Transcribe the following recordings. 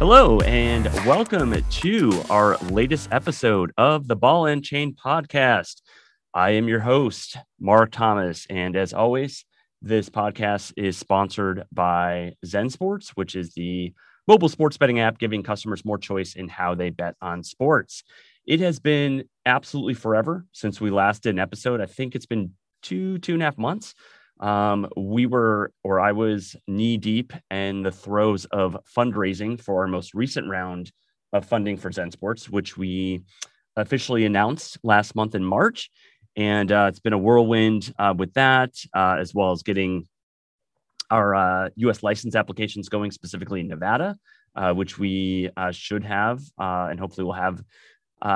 Hello, and welcome to our latest episode of the Ball and Chain podcast. I am your host, Mark Thomas. And as always, this podcast is sponsored by Zen Sports, which is the mobile sports betting app giving customers more choice in how they bet on sports. It has been absolutely forever since we last did an episode. I think it's been two, two and a half months. Um, we were, or I was knee deep in the throes of fundraising for our most recent round of funding for Zen Sports, which we officially announced last month in March. And uh, it's been a whirlwind uh, with that, uh, as well as getting our US uh, license applications going specifically in Nevada, uh, which we uh, should have and hopefully we'll have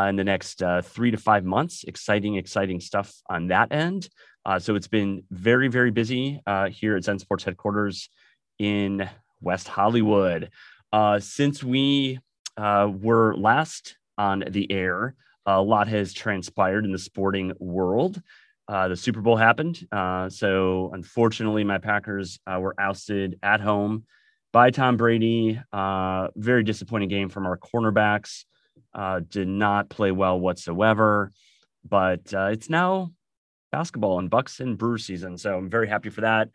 in the next three to five months. Exciting, exciting stuff on that end. Uh, so it's been very, very busy uh, here at Zen Sports headquarters in West Hollywood. Uh, since we uh, were last on the air, a lot has transpired in the sporting world. Uh, the Super Bowl happened. Uh, so unfortunately, my Packers were ousted at home by Tom Brady. very disappointing game from our cornerbacks. did not play well whatsoever. But it's now basketball and Bucks and Brewers season. So I'm very happy for that.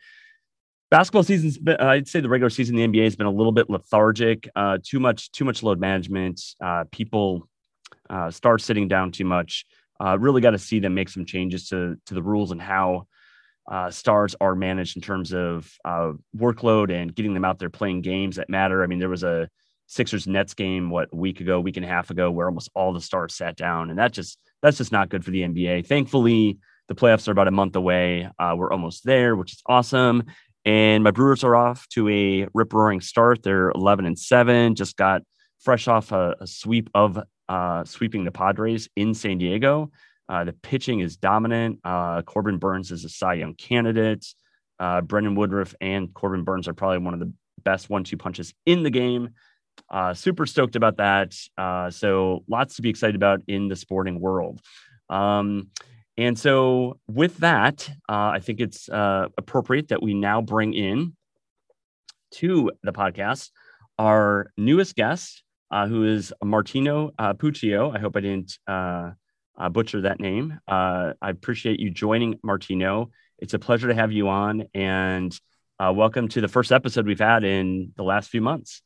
Basketball season's been, uh, I'd say the regular season the NBA has been a little bit lethargic. Uh, too much, too much load management. Uh, people uh, start sitting down too much. Uh, really got to see them make some changes to to the rules and how uh, stars are managed in terms of workload and getting them out there playing games that matter. I mean, there was a Sixers Nets game what a week ago, week and a half ago, where almost all the stars sat down, and that just that's just not good for the NBA. Thankfully, the playoffs are about a month away. Uh, we're almost there, which is awesome. And my Brewers are off to a rip roaring start. They're 11 and 7, just got fresh off a, a sweep of uh, sweeping the Padres in San Diego. Uh, the pitching is dominant. Uh, Corbin Burnes is a Cy Young candidate. Uh, Brandon Woodruff and Corbin Burnes are probably one of the best one two punches in the game. Uh, super stoked about that. Uh, so lots to be excited about in the sporting world. Um, and so, with that, uh, I think it's uh, appropriate that we now bring in to the podcast our newest guest, uh, who is Martino uh, Puccio. I hope I didn't uh, uh, butcher that name. I appreciate you joining, Martino. It's a pleasure to have you on, and welcome to the first episode we've had in the last few months.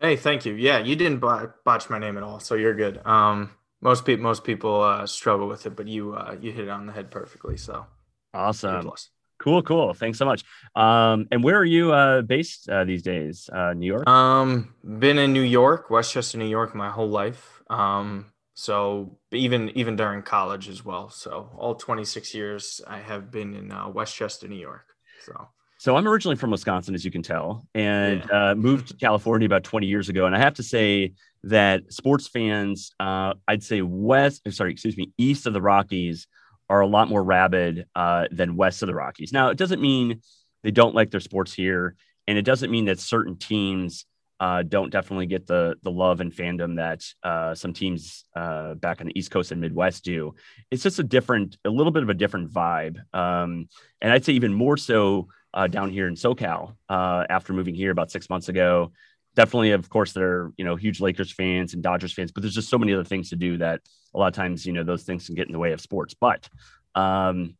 Hey, thank you. Yeah, you didn't botch my name at all, so you're good. Um, most people most people uh, struggle with it, but you uh, you hit it on the head perfectly. So awesome. Cool, cool. Thanks so much. Um, and where are you uh, based uh, these days? Uh, New York. Um, been in New York, Westchester, New York, my whole life. Um, so even even during college as well. So all 26 years I have been in uh, Westchester, New York. So so I'm originally from Wisconsin, as you can tell, and yeah. uh, moved to California about 20 years ago. And I have to say that sports fans, uh, I'd say west, sorry, excuse me, east of the Rockies are a lot more rabid uh, than west of the Rockies. Now, it doesn't mean they don't like their sports here, and it doesn't mean that certain teams uh, don't definitely get the the love and fandom that uh, some teams uh, back on the East Coast and Midwest do. It's just a different, a little bit of a different vibe, um, and I'd say even more so uh, down here in SoCal uh, after moving here about six months ago. Definitely, of course, they're you know huge Lakers fans and Dodgers fans, but there's just so many other things to do that a lot of times you know those things can get in the way of sports. But um,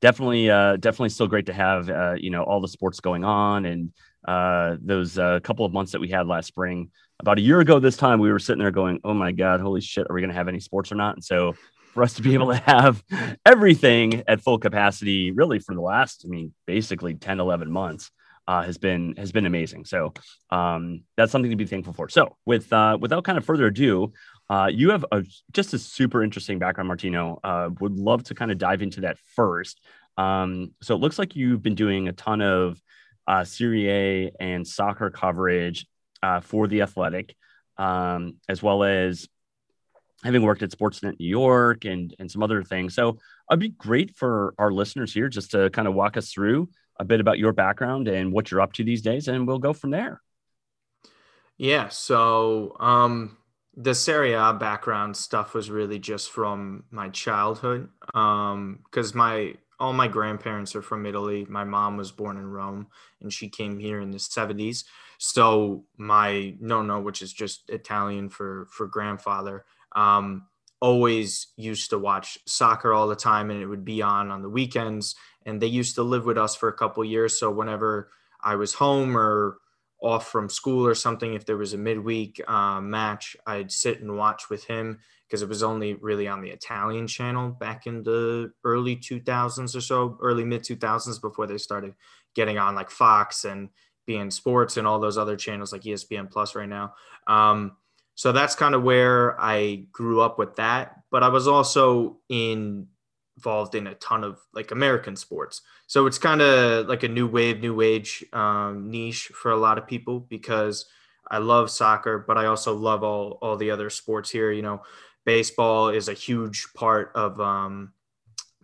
definitely, uh, definitely still great to have uh, you know all the sports going on and uh, those uh, couple of months that we had last spring. About a year ago, this time we were sitting there going, "Oh my God, holy shit, are we going to have any sports or not?" And so for us to be able to have everything at full capacity really for the last i mean basically 10 11 months uh, has been has been amazing. So um, that's something to be thankful for. So with uh, without kind of further ado uh, you have a, just a super interesting background martino. Uh, would love to kind of dive into that first. Um, so it looks like you've been doing a ton of uh, Serie A and soccer coverage uh, for the athletic um, as well as having worked at Sportsnet New York and and some other things. So it'd be great for our listeners here just to kind of walk us through a bit about your background and what you're up to these days, and we'll go from there. Yeah. So um, the Serie A background stuff was really just from my childhood. Um, because my all my grandparents are from Italy. My mom was born in Rome and she came here in the 70s. So my nonno, which is just Italian for for grandfather, um, always used to watch soccer all the time and it would be on on the weekends. And they used to live with us for a couple years so whenever i was home or off from school or something if there was a midweek uh, match i'd sit and watch with him because it was only really on the italian channel back in the early 2000s or so early mid 2000s before they started getting on like fox and beIN Sports and all those other channels like espn plus right now. Um, so that's kind of where I grew up with that. But I was also in, involved in a ton of like American sports. So it's kind of like a new wave, new age um, niche for a lot of people because I love soccer, but I also love all all the other sports here. You know, baseball is a huge part of um,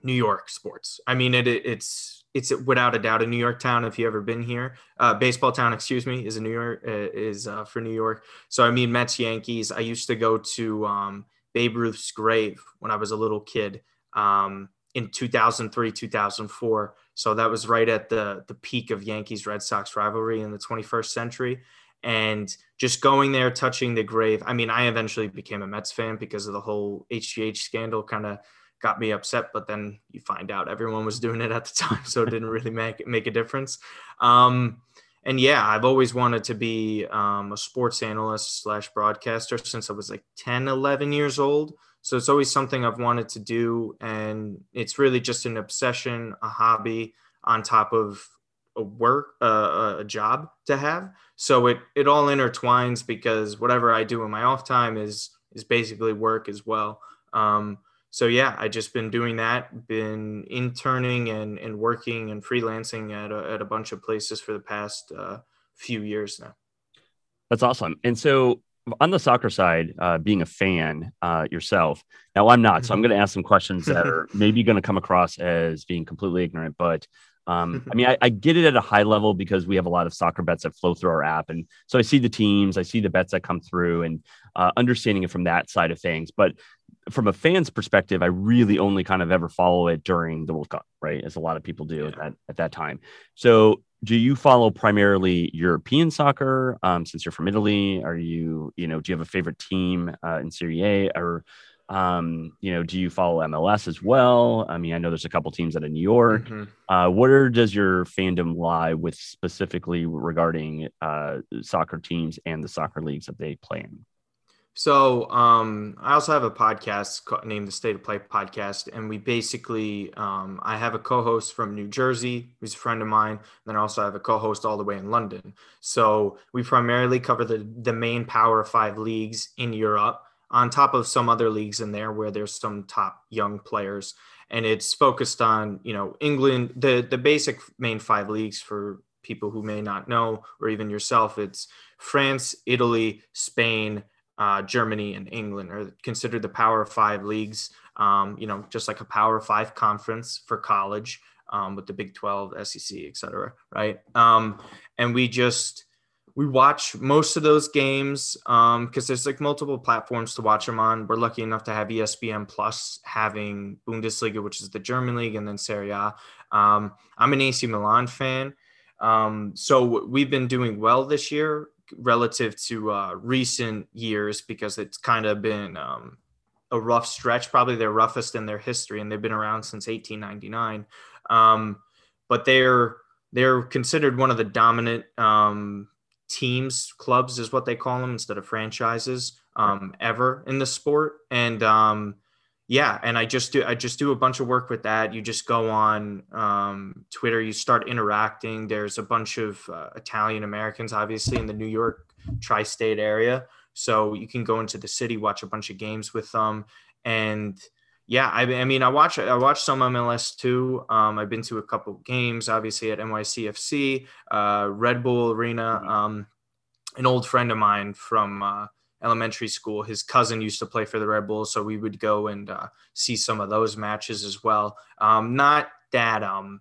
New York sports. I mean, it, it's it's without a doubt a New York town. If you ever been here, uh, baseball town, excuse me, is a New York uh, is uh, for New York. So I mean Mets, Yankees. I used to go to um, Babe Ruth's grave when I was a little kid um, in 2003, 2004. So that was right at the the peak of Yankees Red Sox rivalry in the 21st century. And just going there, touching the grave. I mean, I eventually became a Mets fan because of the whole HGH scandal, kind of got me upset. But then you find out everyone was doing it at the time, so it didn't really make make a difference. Um, and yeah, I've always wanted to be um, a sports analyst slash broadcaster since I was like 10, 11 years old. So it's always something I've wanted to do. And it's really just an obsession, a hobby on top of a work, uh, a job to have. So it, it all intertwines because whatever I do in my off time is, is basically work as well. Um, so yeah, I just been doing that, been interning and, and working and freelancing at a, at a bunch of places for the past uh, few years now. That's awesome. And so on the soccer side, uh, being a fan uh, yourself, now I'm not, so I'm mm-hmm. going to ask some questions that are maybe going to come across as being completely ignorant, but um, I mean, I, I, get it at a high level because we have a lot of soccer bets that flow through our app. And so I see the teams, I see the bets that come through and uh, understanding it from that side of things. But from a fan's perspective, I really only kind of ever follow it during the World Cup, right? As a lot of people do yeah. at, that, at that time. So do you follow primarily European soccer um, since you're from Italy? Are you, you know, do you have a favorite team uh, in Serie A or um, you know, do you follow MLS as well? I mean, I know there's a couple teams out of New York. Mm-hmm. Uh, where does your fandom lie with specifically regarding uh, soccer teams and the soccer leagues that they play in? So um, I also have a podcast named the State of Play podcast, and we basically um, I have a co-host from New Jersey who's a friend of mine. And then I also have a co-host all the way in London. So we primarily cover the the main Power Five leagues in Europe on top of some other leagues in there where there's some top young players and it's focused on you know england the the basic main five leagues for people who may not know or even yourself it's france italy spain uh, germany and england are considered the power five leagues um, you know just like a power five conference for college um, with the big 12 sec etc right um, and we just we watch most of those games because um, there's like multiple platforms to watch them on. We're lucky enough to have ESPN Plus having Bundesliga, which is the German league, and then Serie A. Um, I'm an AC Milan fan, um, so we've been doing well this year relative to uh, recent years because it's kind of been um, a rough stretch, probably their roughest in their history, and they've been around since 1899. Um, but they're they're considered one of the dominant um, teams, clubs is what they call them instead of franchises um, ever in the sport. And um, yeah, and I just do I just do a bunch of work with that. You just go on um, Twitter, you start interacting. There's a bunch of uh, Italian Americans, obviously, in the New York tri-state area, so you can go into the city, watch a bunch of games with them, and yeah, I, I, mean, I watch I watch some MLS too. Um, I've been to a couple games, obviously at NYCFC, uh, Red Bull Arena. Mm-hmm. Um, an old friend of mine from uh, elementary school, his cousin used to play for the Red Bulls, so we would go and uh, see some of those matches as well. Um, not that um,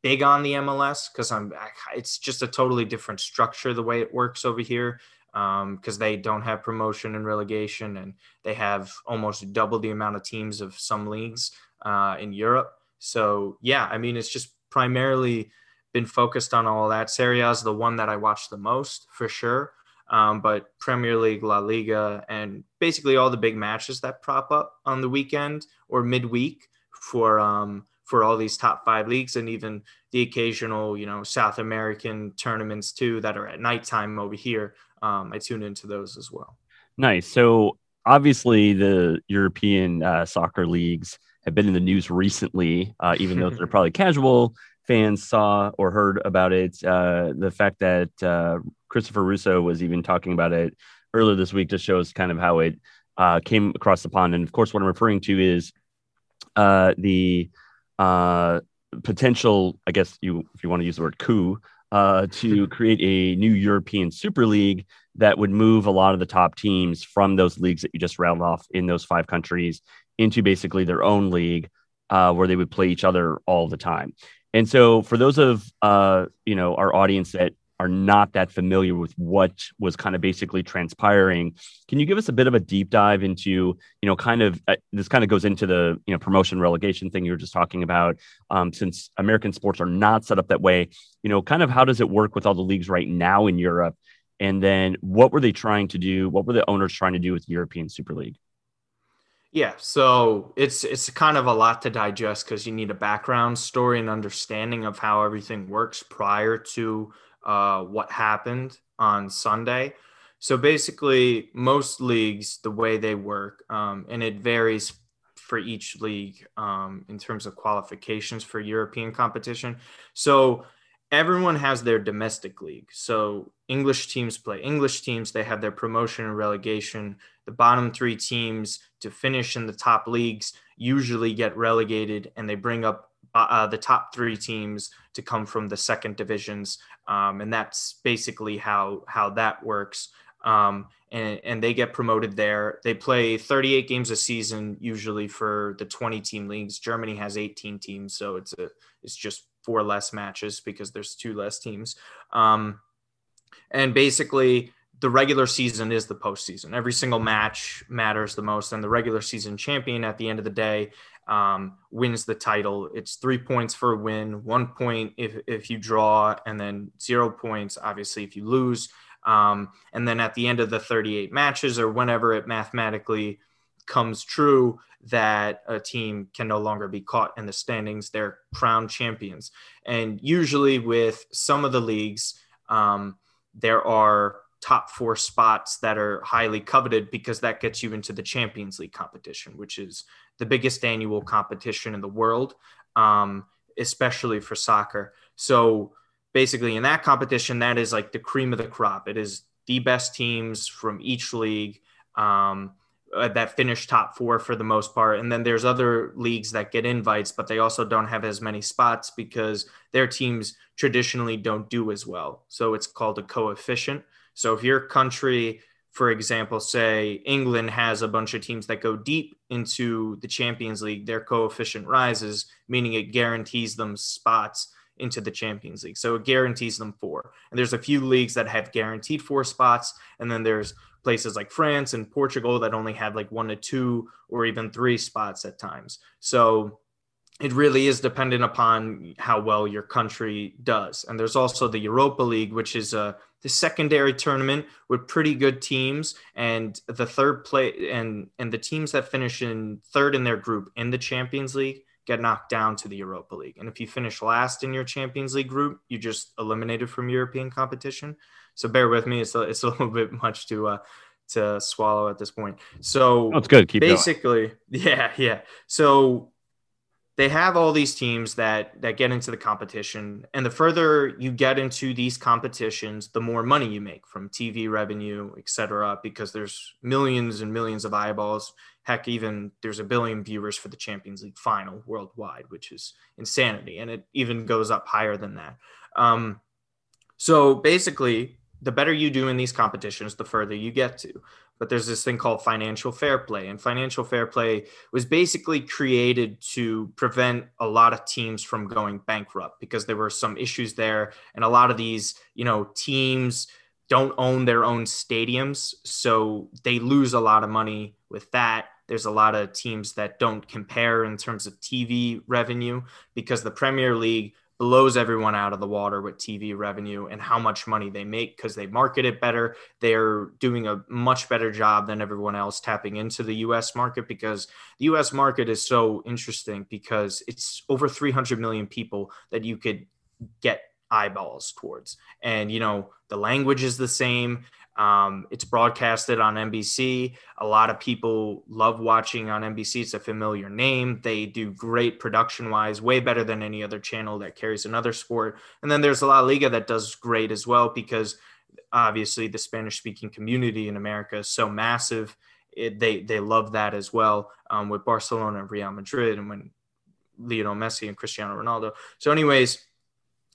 big on the MLS because I'm. It's just a totally different structure the way it works over here. because um, they don't have promotion and relegation, and they have almost double the amount of teams of some leagues uh, in Europe. So yeah, I mean, it's just primarily been focused on all that. Serie A is the one that I watch the most for sure. Um, but Premier League, La Liga, and basically all the big matches that prop up on the weekend or midweek for um, for all these top five leagues, and even the occasional, you know, South American tournaments too that are at nighttime over here. Um, I tune into those as well. Nice. So obviously, the European uh, soccer leagues have been in the news recently, uh, even though they're probably casual fans saw or heard about it. Uh, the fact that uh, Christopher Russo was even talking about it earlier this week just shows kind of how it uh, came across the pond. And of course, what I'm referring to is uh, the uh, potential, I guess you if you want to use the word coup, uh, to create a new European Super League that would move a lot of the top teams from those leagues that you just rattled off in those five countries into basically their own league uh, where they would play each other all the time. And so, for those of uh, you know our audience that are not that familiar with what was kind of basically transpiring, can you give us a bit of a deep dive into you know kind of uh, this kind of goes into the you know promotion relegation thing you were just talking about? Um, since American sports are not set up that way, you know, kind of how does it work with all the leagues right now in Europe? And then what were they trying to do? What were the owners trying to do with the European Super League? Yeah, so it's it's kind of a lot to digest because you need a background story and understanding of how everything works prior to uh, what happened on Sunday. So basically, most leagues, the way they work, um, and it varies for each league um, in terms of qualifications for European competition. So everyone has their domestic league. So English teams play English teams. They have their promotion and relegation. The bottom three teams to finish in the top leagues usually get relegated, and they bring up uh, the top three teams to come from the second divisions, um, and that's basically how how that works. Um, and, and they get promoted there. They play 38 games a season usually for the 20 team leagues. Germany has 18 teams, so it's a it's just four less matches because there's two less teams. Um, and basically, the regular season is the postseason. Every single match matters the most, and the regular season champion at the end of the day um, wins the title. It's three points for a win, one point if if you draw, and then zero points obviously if you lose. Um, and then at the end of the 38 matches, or whenever it mathematically comes true that a team can no longer be caught in the standings, they're crowned champions. And usually, with some of the leagues, um, there are top four spots that are highly coveted because that gets you into the Champions League competition, which is the biggest annual competition in the world, um, especially for soccer. So basically, in that competition, that is like the cream of the crop. It is the best teams from each league. Um, uh, that finish top four for the most part. And then there's other leagues that get invites, but they also don't have as many spots because their teams traditionally don't do as well. So it's called a coefficient. So if your country, for example, say England has a bunch of teams that go deep into the Champions League, their coefficient rises, meaning it guarantees them spots into the Champions League. So it guarantees them four. And there's a few leagues that have guaranteed four spots. And then there's places like France and Portugal that only have like one to two or even three spots at times. So it really is dependent upon how well your country does. And there's also the Europa League, which is a the secondary tournament with pretty good teams and the third play and and the teams that finish in third in their group in the Champions League get knocked down to the Europa League. And if you finish last in your Champions League group, you just eliminated from European competition. So bear with me; it's a, it's a little bit much to uh, to swallow at this point. So that's good. Keep basically, going. yeah, yeah. So they have all these teams that that get into the competition, and the further you get into these competitions, the more money you make from TV revenue, etc. Because there's millions and millions of eyeballs. Heck, even there's a billion viewers for the Champions League final worldwide, which is insanity, and it even goes up higher than that. Um, so basically, the better you do in these competitions, the further you get to. But there's this thing called financial fair play. And financial fair play was basically created to prevent a lot of teams from going bankrupt because there were some issues there. And a lot of these, you know, teams don't own their own stadiums, so they lose a lot of money with that. There's a lot of teams that don't compare in terms of TV revenue because the Premier League blows everyone out of the water with TV revenue and how much money they make because they market it better. They're doing a much better job than everyone else tapping into the US market because the US market is so interesting because it's over 300 million people that you could get eyeballs towards. And, you know, the language is the same. Um, it's broadcasted on NBC. A lot of people love watching on NBC. It's a familiar name. They do great production wise, way better than any other channel that carries another sport. And then there's La Liga that does great as well because obviously the Spanish speaking community in America is so massive. It, they they love that as well um, with Barcelona and Real Madrid and when Lionel Messi and Cristiano Ronaldo. So, anyways,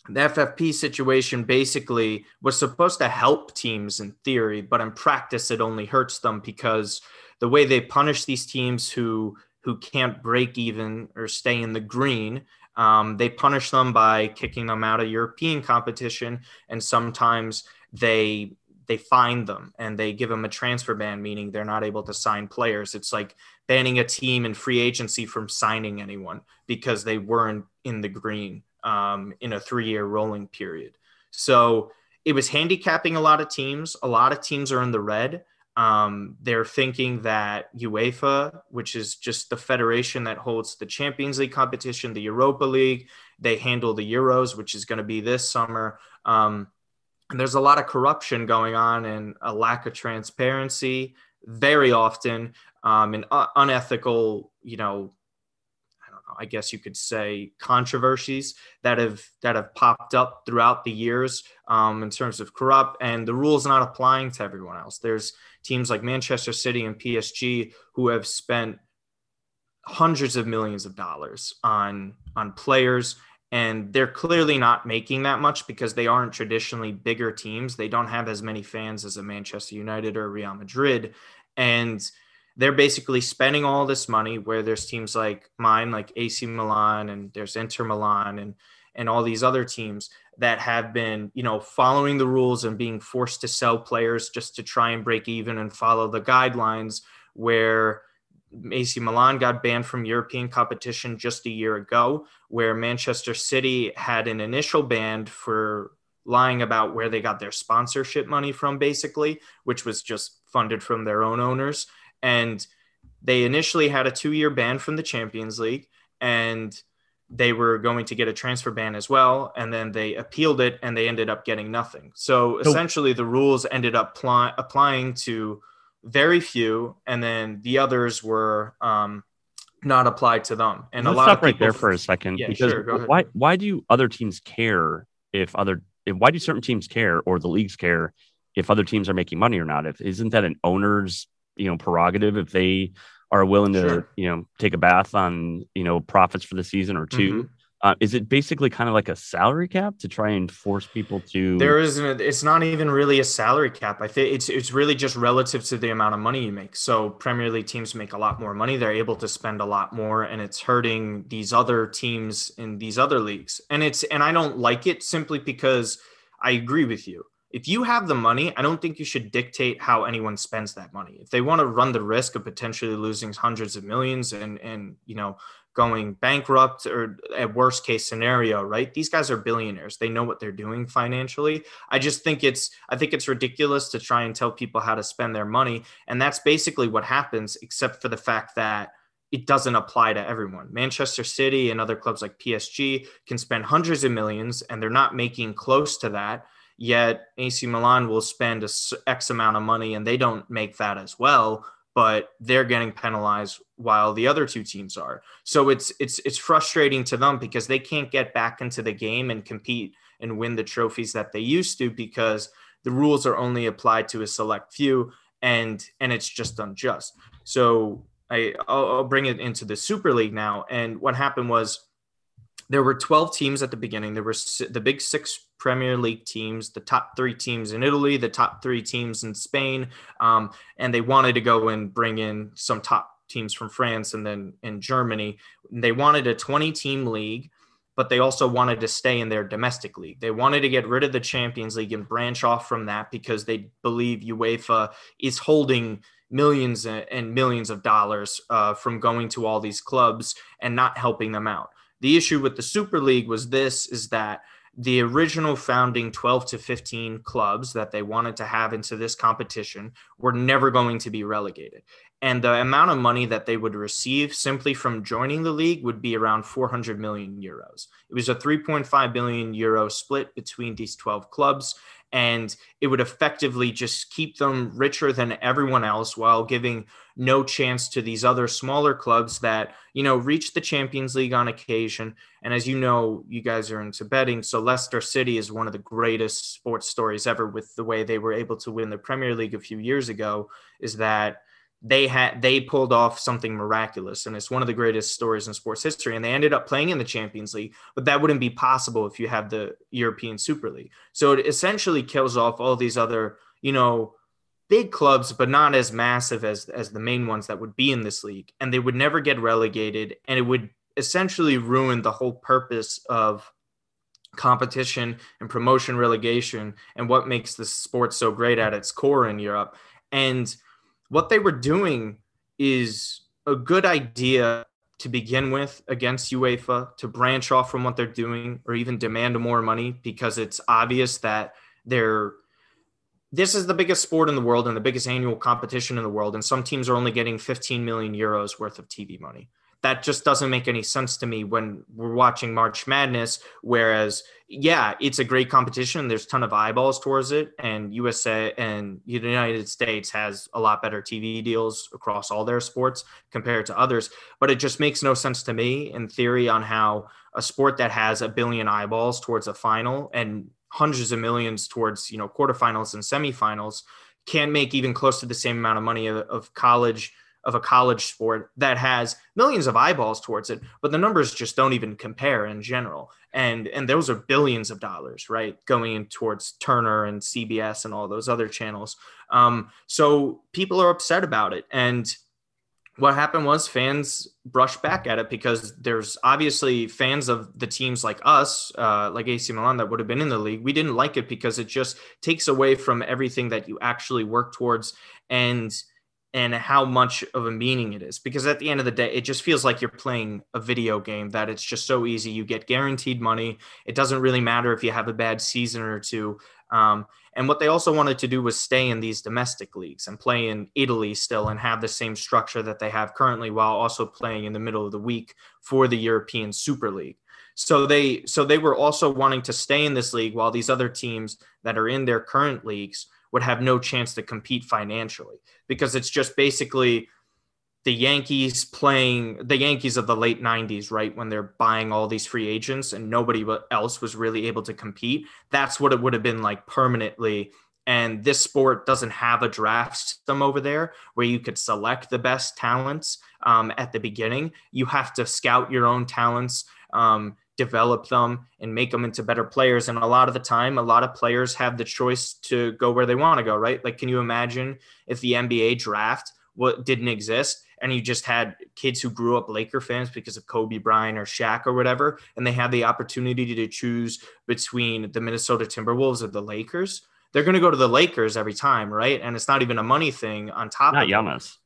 the FFP situation basically was supposed to help teams in theory, but in practice it only hurts them because the way they punish these teams who who can't break even or stay in the green, um, they punish them by kicking them out of European competition, and sometimes they they find them and they give them a transfer ban, meaning they're not able to sign players. It's like banning a team in free agency from signing anyone because they weren't in the green um, in a three year rolling period. So it was handicapping a lot of teams. A lot of teams are in the red. Um, they're thinking that UEFA, which is just the federation that holds the Champions League competition, the Europa League, they handle the Euros, which is going to be this summer. Um, and there's a lot of corruption going on and a lack of transparency very often um, and uh, unethical, you know, I guess you could say controversies that have that have popped up throughout the years um, in terms of corrupt and the rules not applying to everyone else. There's teams like Manchester City and PSG who have spent hundreds of millions of dollars on on players and they're clearly not making that much because they aren't traditionally bigger teams. They don't have as many fans as a Manchester United or Real Madrid and they're basically spending all this money where there's teams like mine like AC Milan and there's Inter Milan and and all these other teams that have been you know following the rules and being forced to sell players just to try and break even and follow the guidelines where AC Milan got banned from European competition just a year ago where Manchester City had an initial ban for lying about where they got their sponsorship money from basically which was just funded from their own owners and they initially had a two year ban from the Champions League and they were going to get a transfer ban as well. And then they appealed it and they ended up getting nothing. So essentially, the rules ended up pl- applying to very few, and then the others were um, not applied to them. And Let's a lot stop of right there for a second Yeah, because sure, why why do other teams care if other if, why do certain teams care or the leagues care if other teams are making money or not? If isn't that an owner's you know prerogative if they are willing to Sure. you know take a bath on you know profits for the season or 2 Mm-hmm. Uh, is it basically kind of like a salary cap to try and force people to? There isn't. It's not even really a salary cap. I think it's it's really just relative to the amount of money you make. So Premier League teams make a lot more money. They're able to spend a lot more, and it's hurting these other teams in these other leagues. And it's and I don't like it simply because I agree with you. If you have the money, I don't think you should dictate how anyone spends that money. If they want to run the risk of potentially losing hundreds of millions and and you know going bankrupt or at worst case scenario, right? These guys are billionaires. They know what they're doing financially. I just think it's I think it's ridiculous to try and tell people how to spend their money. And that's basically what happens, except for the fact that it doesn't apply to everyone. Manchester City and other clubs like PSG can spend hundreds of millions and they're not making close to that. Yet AC Milan will spend a X amount of money and they don't make that as well, but they're getting penalized while the other two teams are. So it's it's it's frustrating to them because they can't get back into the game and compete and win the trophies that they used to because the rules are only applied to a select few and and it's just unjust. So I I'll, I'll bring it into the Super League now. And what happened was there were 12 teams at the beginning. There were the big six Premier League teams, the top three teams in Italy, the top three teams in Spain, um, and they wanted to go and bring in some top teams from France and then in Germany. They wanted a 20 team league, but they also wanted to stay in their domestic league. They wanted to get rid of the Champions League and branch off from that because they believe UEFA is holding millions and millions of dollars uh, from going to all these clubs and not helping them out. The issue with the Super League was this is that the original founding 12 to 15 clubs that they wanted to have into this competition were never going to be relegated. And the amount of money that they would receive simply from joining the league would be around 400 million euros. It was a 3.5 billion euro split between these 12 clubs and it would effectively just keep them richer than everyone else while giving no chance to these other smaller clubs that you know reach the champions league on occasion. And as you know you guys are into betting so leicester city is one of the greatest sports stories ever with the way they were able to win the premier league a few years ago is that they had they pulled off something miraculous and it's one of the greatest stories in sports history and they ended up playing in the champions league but that wouldn't be possible if you have the european super league. So it essentially kills off all these other you know big clubs but not as massive as as the main ones that would be in this league and they would never get relegated and it would essentially ruin the whole purpose of competition and promotion relegation and what makes the sport so great at its core in Europe. And what they were doing is a good idea to begin with against UEFA to branch off from what they're doing or even demand more money because it's obvious that they're this is the biggest sport in the world and the biggest annual competition in the world and some teams are only getting 15 million euros worth of TV money that just doesn't make any sense to me when we're watching March Madness. Whereas, yeah, it's a great competition. There's a ton of eyeballs towards it, and USA and the United States has a lot better TV deals across all their sports compared to others. But it just makes no sense to me in theory on how a sport that has a billion eyeballs towards a final and hundreds of millions towards you know quarterfinals and semifinals can't make even close to the same amount of money of, of college of a college sport that has millions of eyeballs towards it, but the numbers just don't even compare in general. And and those are billions of dollars, right, going in towards Turner and CBS and all those other channels. Um, so people are upset about it, and what happened was fans brushed back at it because there's obviously fans of the teams like us, uh, like AC Milan, that would have been in the league. We didn't like it because it just takes away from everything that you actually work towards and and how much of a meaning it is because at the end of the day it just feels like you're playing a video game that it's just so easy you get guaranteed money it doesn't really matter if you have a bad season or two um, and what they also wanted to do was stay in these domestic leagues and play in italy still and have the same structure that they have currently while also playing in the middle of the week for the european super league. So they so they were also wanting to stay in this league while these other teams that are in their current leagues would have no chance to compete financially because it's just basically the Yankees playing the Yankees of the late 90s, right? When they're buying all these free agents and nobody else was really able to compete. That's what it would have been like permanently. And this sport doesn't have a draft system over there where you could select the best talents um, at the beginning. You have to scout your own talents. Um, develop them and make them into better players. And a lot of the time, a lot of players have the choice to go where they want to go, right? Like, can you imagine if the NBA draft what didn't exist and you just had kids who grew up Laker fans because of Kobe Bryant or Shaq or whatever, and they had the opportunity to choose between the Minnesota Timberwolves or the Lakers? They're going to go to the Lakers every time, right? And it's not even a money thing on top not of Giannis.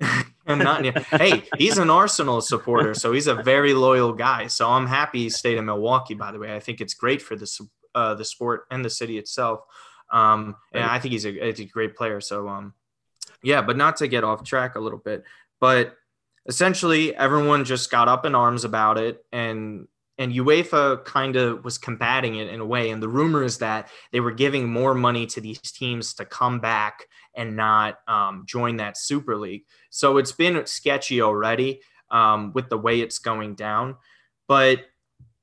not, hey, he's an Arsenal supporter, so he's a very loyal guy. So I'm happy he stayed in Milwaukee. By the way, I think it's great for the uh, the sport and the city itself. Um, and I think he's a, he's a great player. So um, yeah, but not to get off track a little bit, but essentially everyone just got up in arms about it and and UEFA kind of was combating it in a way. And the rumor is that they were giving more money to these teams to come back and not um, join that Super League. So it's been sketchy already um, with the way it's going down. But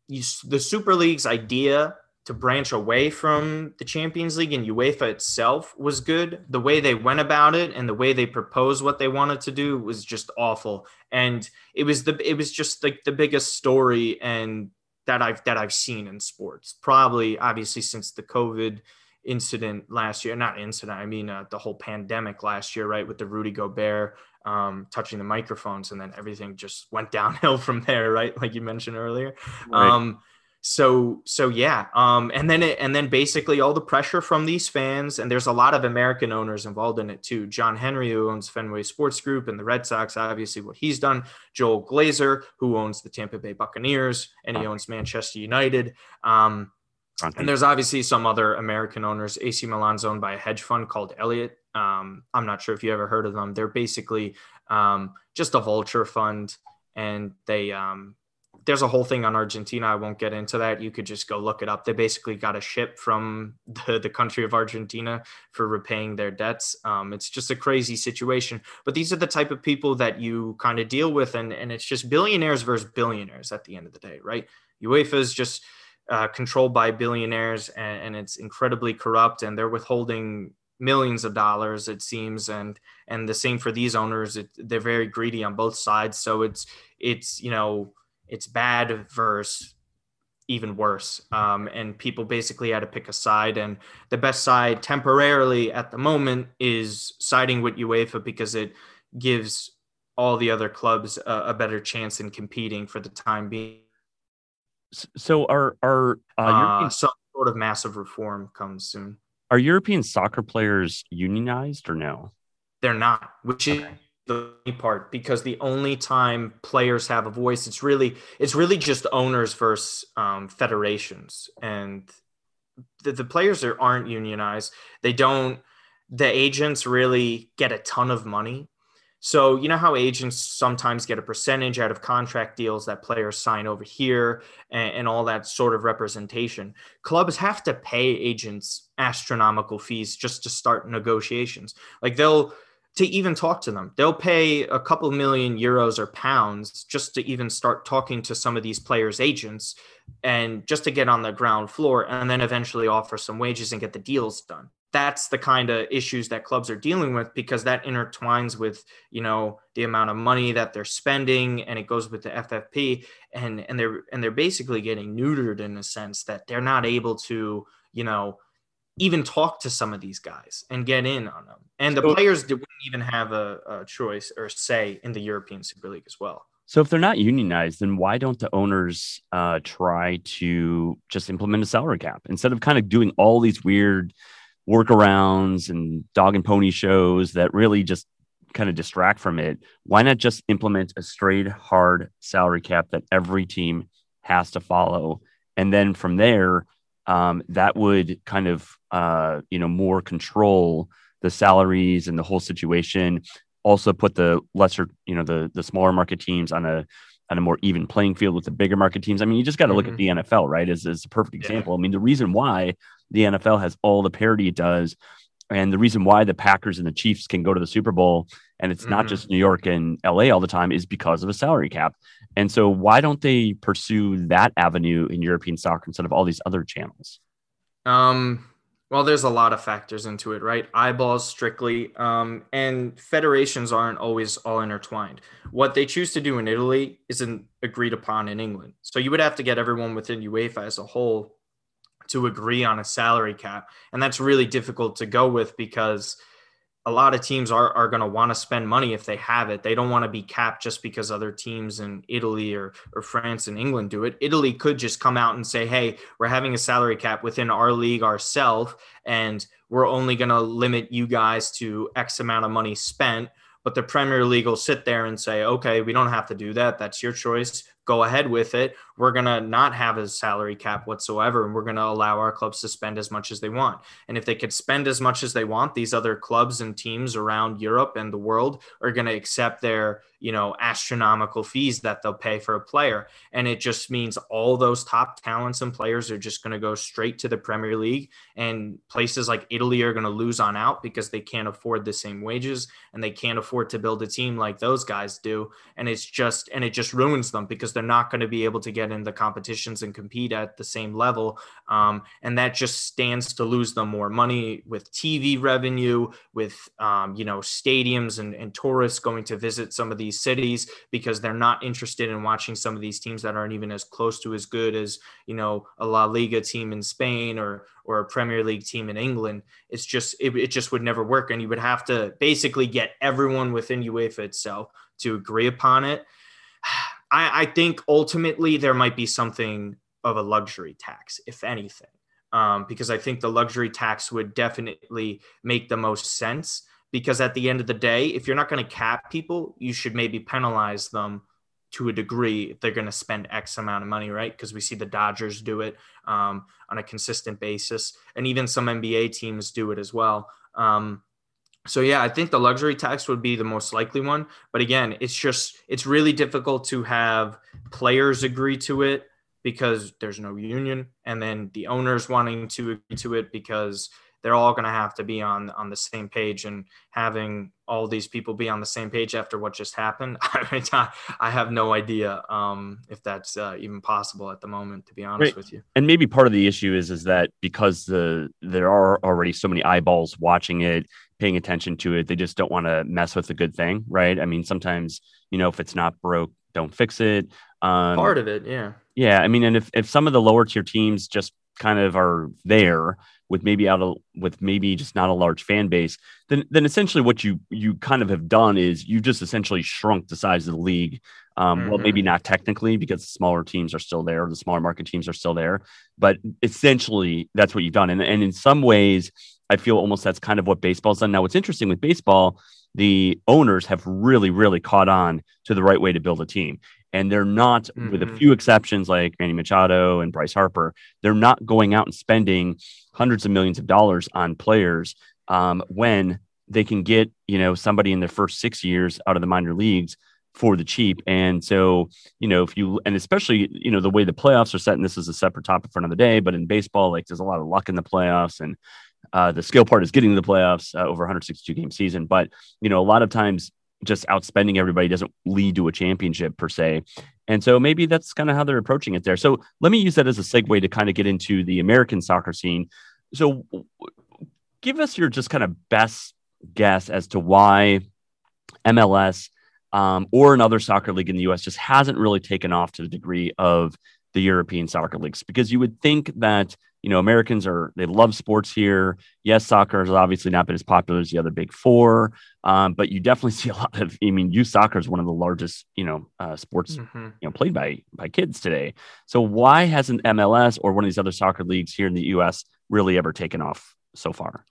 you, the Super League's idea to branch away from the Champions League and UEFA itself was good. The way they went about it and the way they proposed what they wanted to do was just awful. And it was the it was just like the biggest story and that I've that I've seen in sports. Probably obviously since the COVID incident last year, not incident, I mean uh, the whole pandemic last year, right, with the Rudy Gobert um, touching the microphones, and then everything just went downhill from there, right, like you mentioned earlier. Right. Um, so so yeah um and then it and then basically all the pressure from these fans and there's a lot of american owners involved in it too john henry who owns fenway sports group and the red sox obviously what he's done joel glazer who owns the tampa bay buccaneers and he owns manchester united um and there's obviously some other American owners. AC Milan's owned by a hedge fund called Elliott. Um, I'm not sure if you ever heard of them. They're basically um, just a vulture fund, and they um, there's a whole thing on Argentina. I won't get into that. You could just go look it up. They basically got a ship from the, the country of Argentina for repaying their debts. Um, it's just a crazy situation. But these are the type of people that you kind of deal with. And, and it's just billionaires versus billionaires at the end of the day, right? UEFA is just uh, controlled by billionaires and, and it's incredibly corrupt and they're withholding millions of dollars it seems and and the same for these owners it, they're very greedy on both sides so it's it's you know it's bad versus even worse. Um, and people basically had to pick a side. And the best side temporarily at the moment is siding with UEFA because it gives all the other clubs a, a better chance in competing for the time being. So, are are uh, uh some sort of massive reform comes soon? Are European soccer players unionized or no? They're not, which okay. is the part because the only time players have a voice it's really it's really just owners versus um, federations. And the, the players are, aren't unionized. They don't the agents really get a ton of money. So you know how agents sometimes get a percentage out of contract deals that players sign over here and, and all that sort of representation? Clubs have to pay agents astronomical fees just to start negotiations. Like they'll to even talk to them. They'll pay a couple million euros or pounds just to even start talking to some of these players' agents and just to get on the ground floor and then eventually offer some wages and get the deals done. That's the kind of issues that clubs are dealing with because that intertwines with, you know, the amount of money that they're spending and it goes with the FFP and and they're and they're basically getting neutered in a sense that they're not able to, you know, even talk to some of these guys and get in on them. And the so, players wouldn't even have a, a, choice or say in the European Super League as well. So if they're not unionized, then why don't the owners uh, try to just implement a salary cap instead of kind of doing all these weird workarounds and dog and pony shows that really just kind of distract from it? Why not just implement a straight hard salary cap that every team has to follow? And then from there, um, that would kind of uh, you know more control the salaries and the whole situation. Also, put the lesser you know the the smaller market teams on a on a more even playing field with the bigger market teams. I mean, you just got to look mm-hmm. at the NFL, right? As, as a perfect example. Yeah. I mean, the reason why the NFL has all the parity it does, and the reason why the Packers and the Chiefs can go to the Super Bowl, and it's mm-hmm. not just New York and LA all the time, is because of a salary cap. And so, why don't they pursue that avenue in European soccer instead of all these other channels? Um, well, there's a lot of factors into it, right? Eyeballs strictly, um, and federations aren't always all intertwined. What they choose to do in Italy isn't agreed upon in England. So you would have to get everyone within UEFA as a whole to agree on a salary cap. And that's really difficult to go with because – a lot of teams are, are going to want to spend money if they have it. They don't want to be capped just because other teams in Italy or, or France and England do it. Italy could just come out and say, hey, we're having a salary cap within our league ourselves, and we're only going to limit you guys to X amount of money spent. But the Premier League will sit there and say, okay, we don't have to do that. That's your choice go ahead with it. We're going to not have a salary cap whatsoever, and we're going to allow our clubs to spend as much as they want. And if they could spend as much as they want, these other clubs and teams around Europe and the world are going to accept their, you know, astronomical fees that they'll pay for a player. And it just means all those top talents and players are just going to go straight to the Premier League. And places like Italy are going to lose on out because they can't afford the same wages and they can't afford to build a team like those guys do. And it's just, and it just ruins them because they're not going to be able to get get in the competitions and compete at the same level. Um, and that just stands to lose them more money with TV revenue, with, um, you know, stadiums and, and tourists going to visit some of these cities because they're not interested in watching some of these teams that aren't even as close to as good as, you know, a La Liga team in Spain or, or a Premier League team in England. It's just, it, it just would never work. And you would have to basically get everyone within UEFA itself to agree upon it. I, I think ultimately there might be something of a luxury tax, if anything, um, because I think the luxury tax would definitely make the most sense. Because at the end of the day, if you're not going to cap people, you should maybe penalize them to a degree if they're going to spend X amount of money, right? Because we see the Dodgers do it um, on a consistent basis, and even some NBA teams do it as well. Um, so yeah, I think the luxury tax would be the most likely one. But again, it's just it's really difficult to have players agree to it because there's no union, and then the owners wanting to agree to it because they're all going to have to be on on the same page and having all these people be on the same page after what just happened i, mean, I have no idea um, if that's uh, even possible at the moment to be honest right. with you and maybe part of the issue is is that because the there are already so many eyeballs watching it paying attention to it they just don't want to mess with a good thing right i mean sometimes you know if it's not broke don't fix it um, part of it yeah yeah i mean and if, if some of the lower tier teams just kind of are there with maybe out of with maybe just not a large fan base, then then essentially what you you kind of have done is you just essentially shrunk the size of the league. Um, mm-hmm. Well, maybe mm-hmm. not technically because the smaller teams are still there, the smaller market teams are still there, but essentially that's what you've done. And and in some ways, I feel almost that's kind of what baseball's done. Now, what's interesting with baseball, the owners have really, really caught on to the right way to build a team and they're not mm-hmm. with a mm-hmm. few exceptions like Manny Machado and Bryce Harper they're not going out and spending hundreds of millions of dollars on players um, when they can get you know somebody in their first six years out of the minor leagues for the cheap and so you know if you and especially you know the way the playoffs are set and this is a separate topic for another day but in baseball like there's a lot of luck in the playoffs and uh, the skill part is getting to the playoffs uh, over 162 game season but you know a lot of times just outspending everybody doesn't lead to a championship per se. And so maybe that's kind of how they're approaching it there. So let me use that as a segue to kind of get into the American soccer scene. So give us your just kind of best guess as to why MLS um, or another soccer league in the US just hasn't really taken off to the degree of the European soccer leagues because you would think that you know Americans are they love sports here. Yes, soccer has obviously not been as popular as the other big four, um, but you definitely see a lot of. I mean, youth soccer is one of the largest you know uh, sports mm-hmm. you know played by by kids today. So why hasn't MLS or one of these other soccer leagues here in the U.S. really ever taken off so far?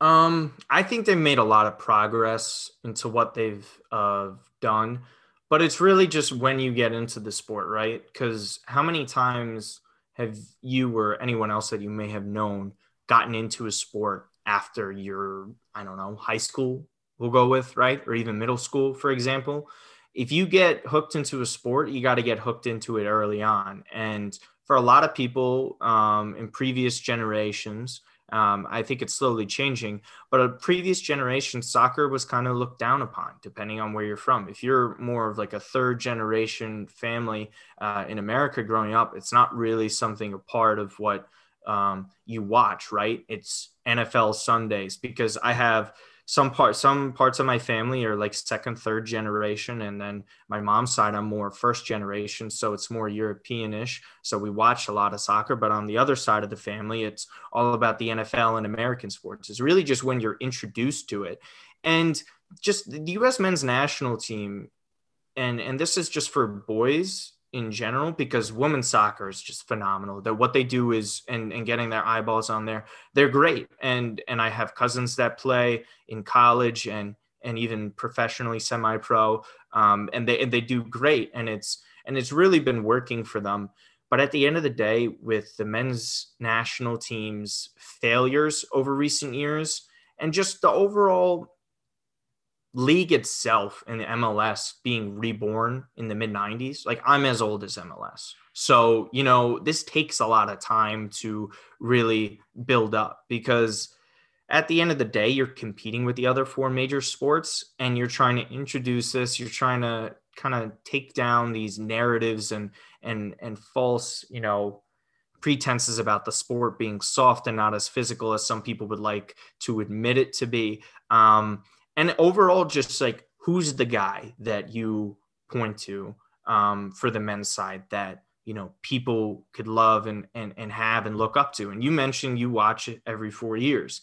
Um, I think they made a lot of progress into what they've uh, done but it's really just when you get into the sport, right? Because how many times have you or anyone else that you may have known gotten into a sport after your, I don't know, high school, we'll go with, right? Or even middle school, for example. If you get hooked into a sport, you got to get hooked into it early on. And for a lot of people um, in previous generations, um, I think it's slowly changing, but a previous generation, soccer was kind of looked down upon, depending on where you're from. If you're more of like a third generation family uh, in America growing up, it's not really something a part of what um, you watch, right? It's NFL Sundays because I have some parts some parts of my family are like second third generation and then my mom's side i'm more first generation so it's more europeanish. So we watch a lot of soccer but on the other side of the family it's all about the nfl and american sports. It's really just when you're introduced to it. And just the us men's national team and and this is just for boys in general because women's soccer is just phenomenal. That what they do is and and getting their eyeballs on there, they're great. And and I have cousins that play in college and and even professionally semi-pro, um, and they and they do great. And it's and it's really been working for them. But at the end of the day, with the men's national team's failures over recent years and just the overall league itself and the MLS being reborn in the mid 90s, like I'm as old as MLS. So, you know, this takes a lot of time to really build up because at the end of the day, you're competing with the other four major sports and you're trying to introduce this, you're trying to kind of take down these narratives and and and false, you know, pretenses about the sport being soft and not as physical as some people would like to admit it to be. Um, and overall, just like who's the guy that you point to um, for the men's side that you know people could love and, and and have and look up to. And you mentioned you watch it every four years.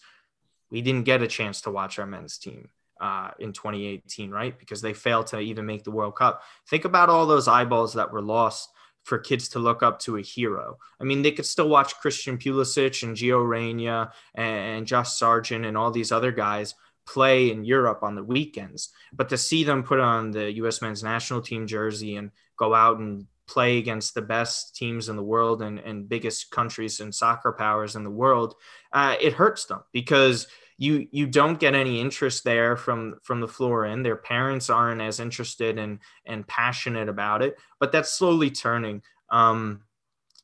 We didn't get a chance to watch our men's team uh, in 2018, right? Because they failed to even make the World Cup. Think about all those eyeballs that were lost for kids to look up to a hero. I mean, they could still watch Christian Pulisic and Gio Reyna and Josh Sargent and all these other guys play in Europe on the weekends, but to see them put on the U.S. men's national team jersey and go out and play against the best teams in the world and, and biggest countries and soccer powers in the world, uh, it hurts them because – you you don't get any interest there from from the floor in their parents aren't as interested and and passionate about it but that's slowly turning um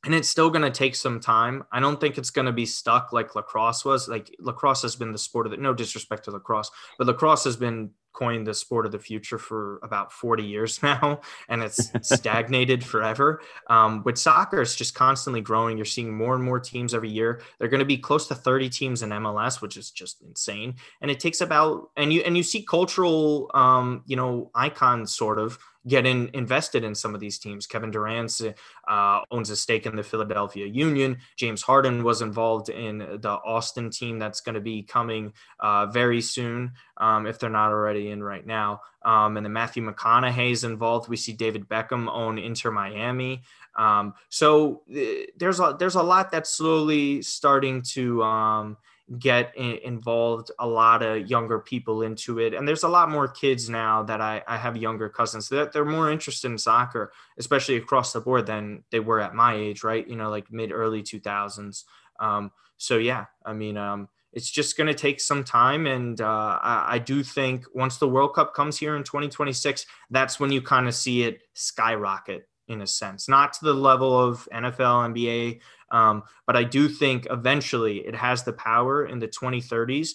and it's still going to take some time. I don't think it's going to be stuck like lacrosse was. Like lacrosse has been the sport of the no disrespect to lacrosse, but lacrosse has been coined the sport of the future for about 40 years now and it's stagnated forever um, with soccer it's just constantly growing you're seeing more and more teams every year they're going to be close to 30 teams in mls which is just insane and it takes about and you and you see cultural um, you know icons sort of get in, invested in some of these teams. Kevin Durant uh, owns a stake in the Philadelphia Union. James Harden was involved in the Austin team that's going to be coming uh, very soon um, if they're not already in right now. Um, and then Matthew McConaughey is involved. We see David Beckham own Inter Miami. Um, so uh, there's a there's a lot that's slowly starting to um, get in, involved a lot of younger people into it and there's a lot more kids now that i, I have younger cousins that they're more interested in soccer especially across the board than they were at my age right? You know like mid early 2000s um, so yeah i mean um, it's just going to take some time and uh, I, I do think once the world cup comes here in 2026 that's when you kind of see it skyrocket in a sense, not to the level of NFL, NBA, um, but I do think eventually it has the power in the 2030s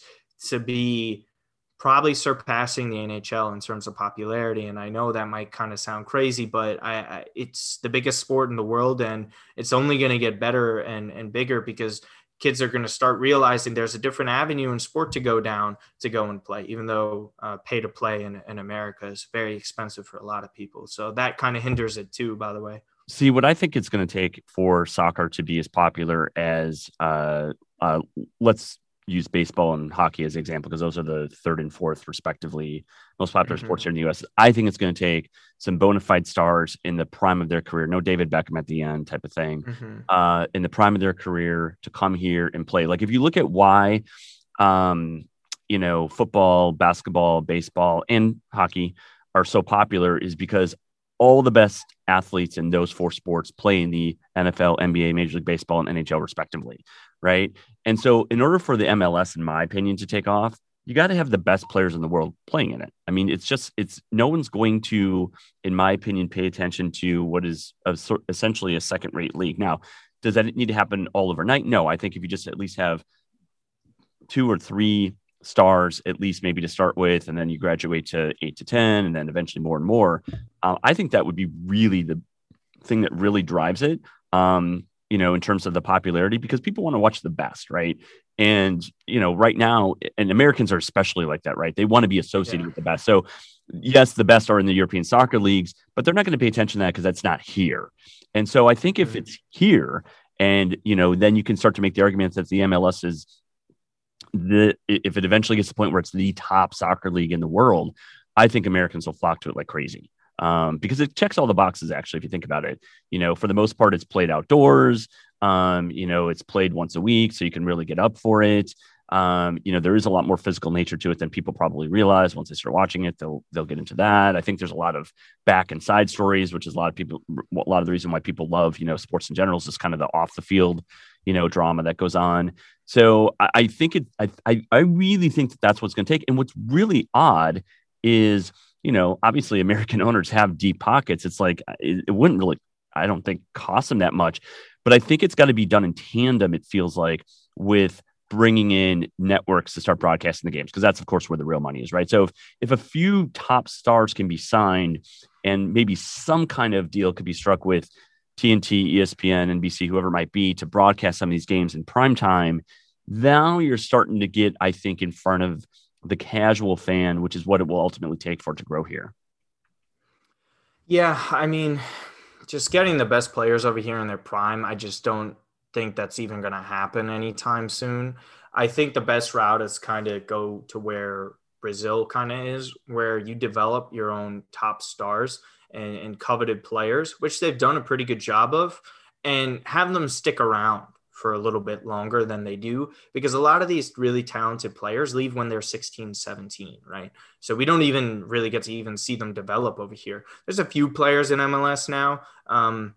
to be probably surpassing the NHL in terms of popularity. And I know that might kind of sound crazy, but I, I it's the biggest sport in the world, and it's only going to get better and and bigger because kids are going to start realizing there's a different avenue in sport to go down to go and play, even though uh, pay to play in, in America is very expensive for a lot of people. So that kind of hinders it too, by the way. See, what I think it's going to take for soccer to be as popular as, uh, uh, let's use baseball and hockey as an example because those are the third and fourth respectively most popular mm-hmm. sports here in the us i think it's going to take some bona fide stars in the prime of their career no david beckham at the end type of thing mm-hmm. uh, in the prime of their career to come here and play like if you look at why um, you know football basketball baseball and hockey are so popular is because all the best athletes in those four sports play in the NFL, NBA, Major League Baseball, and NHL, respectively. Right. And so, in order for the MLS, in my opinion, to take off, you got to have the best players in the world playing in it. I mean, it's just, it's no one's going to, in my opinion, pay attention to what is a, essentially a second rate league. Now, does that need to happen all overnight? No. I think if you just at least have two or three stars at least maybe to start with and then you graduate to 8 to 10 and then eventually more and more uh, i think that would be really the thing that really drives it um, you know in terms of the popularity because people want to watch the best right and you know right now and americans are especially like that right they want to be associated yeah. with the best so yes the best are in the european soccer leagues but they're not going to pay attention to that because that's not here and so i think if mm-hmm. it's here and you know then you can start to make the argument that the mls is the if it eventually gets to the point where it's the top soccer league in the world, I think Americans will flock to it like crazy. Um, because it checks all the boxes actually, if you think about it. You know, for the most part, it's played outdoors. Um, you know, it's played once a week, so you can really get up for it. Um, you know, there is a lot more physical nature to it than people probably realize. Once they start watching it, they'll they'll get into that. I think there's a lot of back and side stories, which is a lot of people a lot of the reason why people love, you know, sports in general is just kind of the off the field, you know, drama that goes on. So I, I think it, I, I, really think that that's what's going to take. And what's really odd is, you know, obviously American owners have deep pockets. It's like uh, it, it wouldn't really, I don't think, cost them that much. But I think it's got to be done in tandem. It feels like with bringing in networks to start broadcasting the games because that's of course where the real money is right so if, if a few top stars can be signed and maybe some kind of deal could be struck with TNT, ESPN, NBC, whoever it might be, to broadcast some of these games in prime time, now you're starting to get, I think, in front of the casual fan, which is what it will ultimately take for it to grow here. Yeah, I mean, just getting the best players over here in their prime, I just don't think that's even going to happen anytime soon. I think the best route is kind of go to where Brazil kind of is, where you develop your own top stars and, and coveted players, which they've done a pretty good job of, and have them stick around for a little bit longer than they do because a lot of these really talented players leave when they're 16 17 right? So we don't even really get to even see them develop over here. There's a few players in mls now um,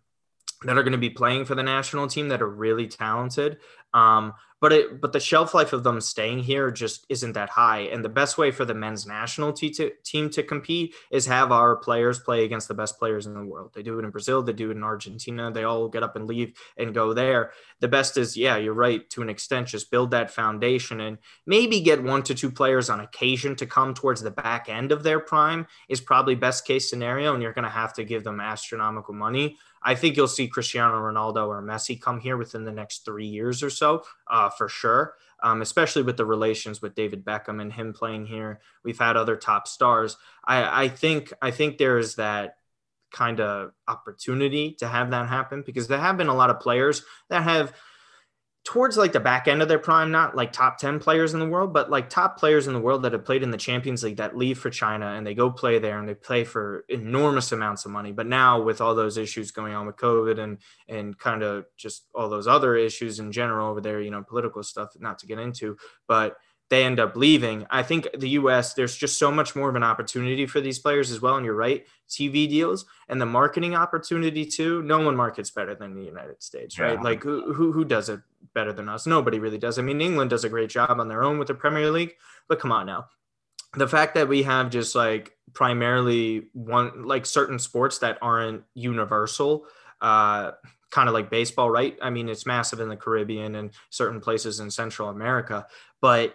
that are going to be playing for the national team that are really talented um, but it but the shelf life of them staying here just isn't that high. And the best way for the men's national team to compete is have our players play against the best players in the world. They do it in Brazil, they do it in Argentina. They all get up and leave and go there. The best is, yeah, you're right to an extent. Just build that foundation and maybe get one to two players on occasion to come towards the back end of their prime is probably best case scenario. And you're going to have to give them astronomical money. I think you'll see Cristiano Ronaldo or Messi come here within the next three years or so, uh, for sure. Um, especially with the relations with David Beckham and him playing here. We've had other top stars. I, I think I think there is that kind of opportunity to have that happen because there have been a lot of players that have towards like the back end of their prime, not like top 10 players in the world, but like top players in the world that have played in the Champions League that leave for China and they go play there and they play for enormous amounts of money. But now with all those issues going on with COVID and and kind of just all those other issues in general over there, you know, political stuff not to get into, but they end up leaving. I think the US, there's just so much more of an opportunity for these players as well. And you're right, TV deals and the marketing opportunity too. No one markets better than the United States, right? Yeah. Like who, who, who does it better than us? Nobody really does. I mean, England does a great job on their own with the Premier League, but come on now. The fact that we have just like primarily one, like certain sports that aren't universal, uh, kind of like baseball, right? I mean, it's massive in the Caribbean and certain places in Central America, but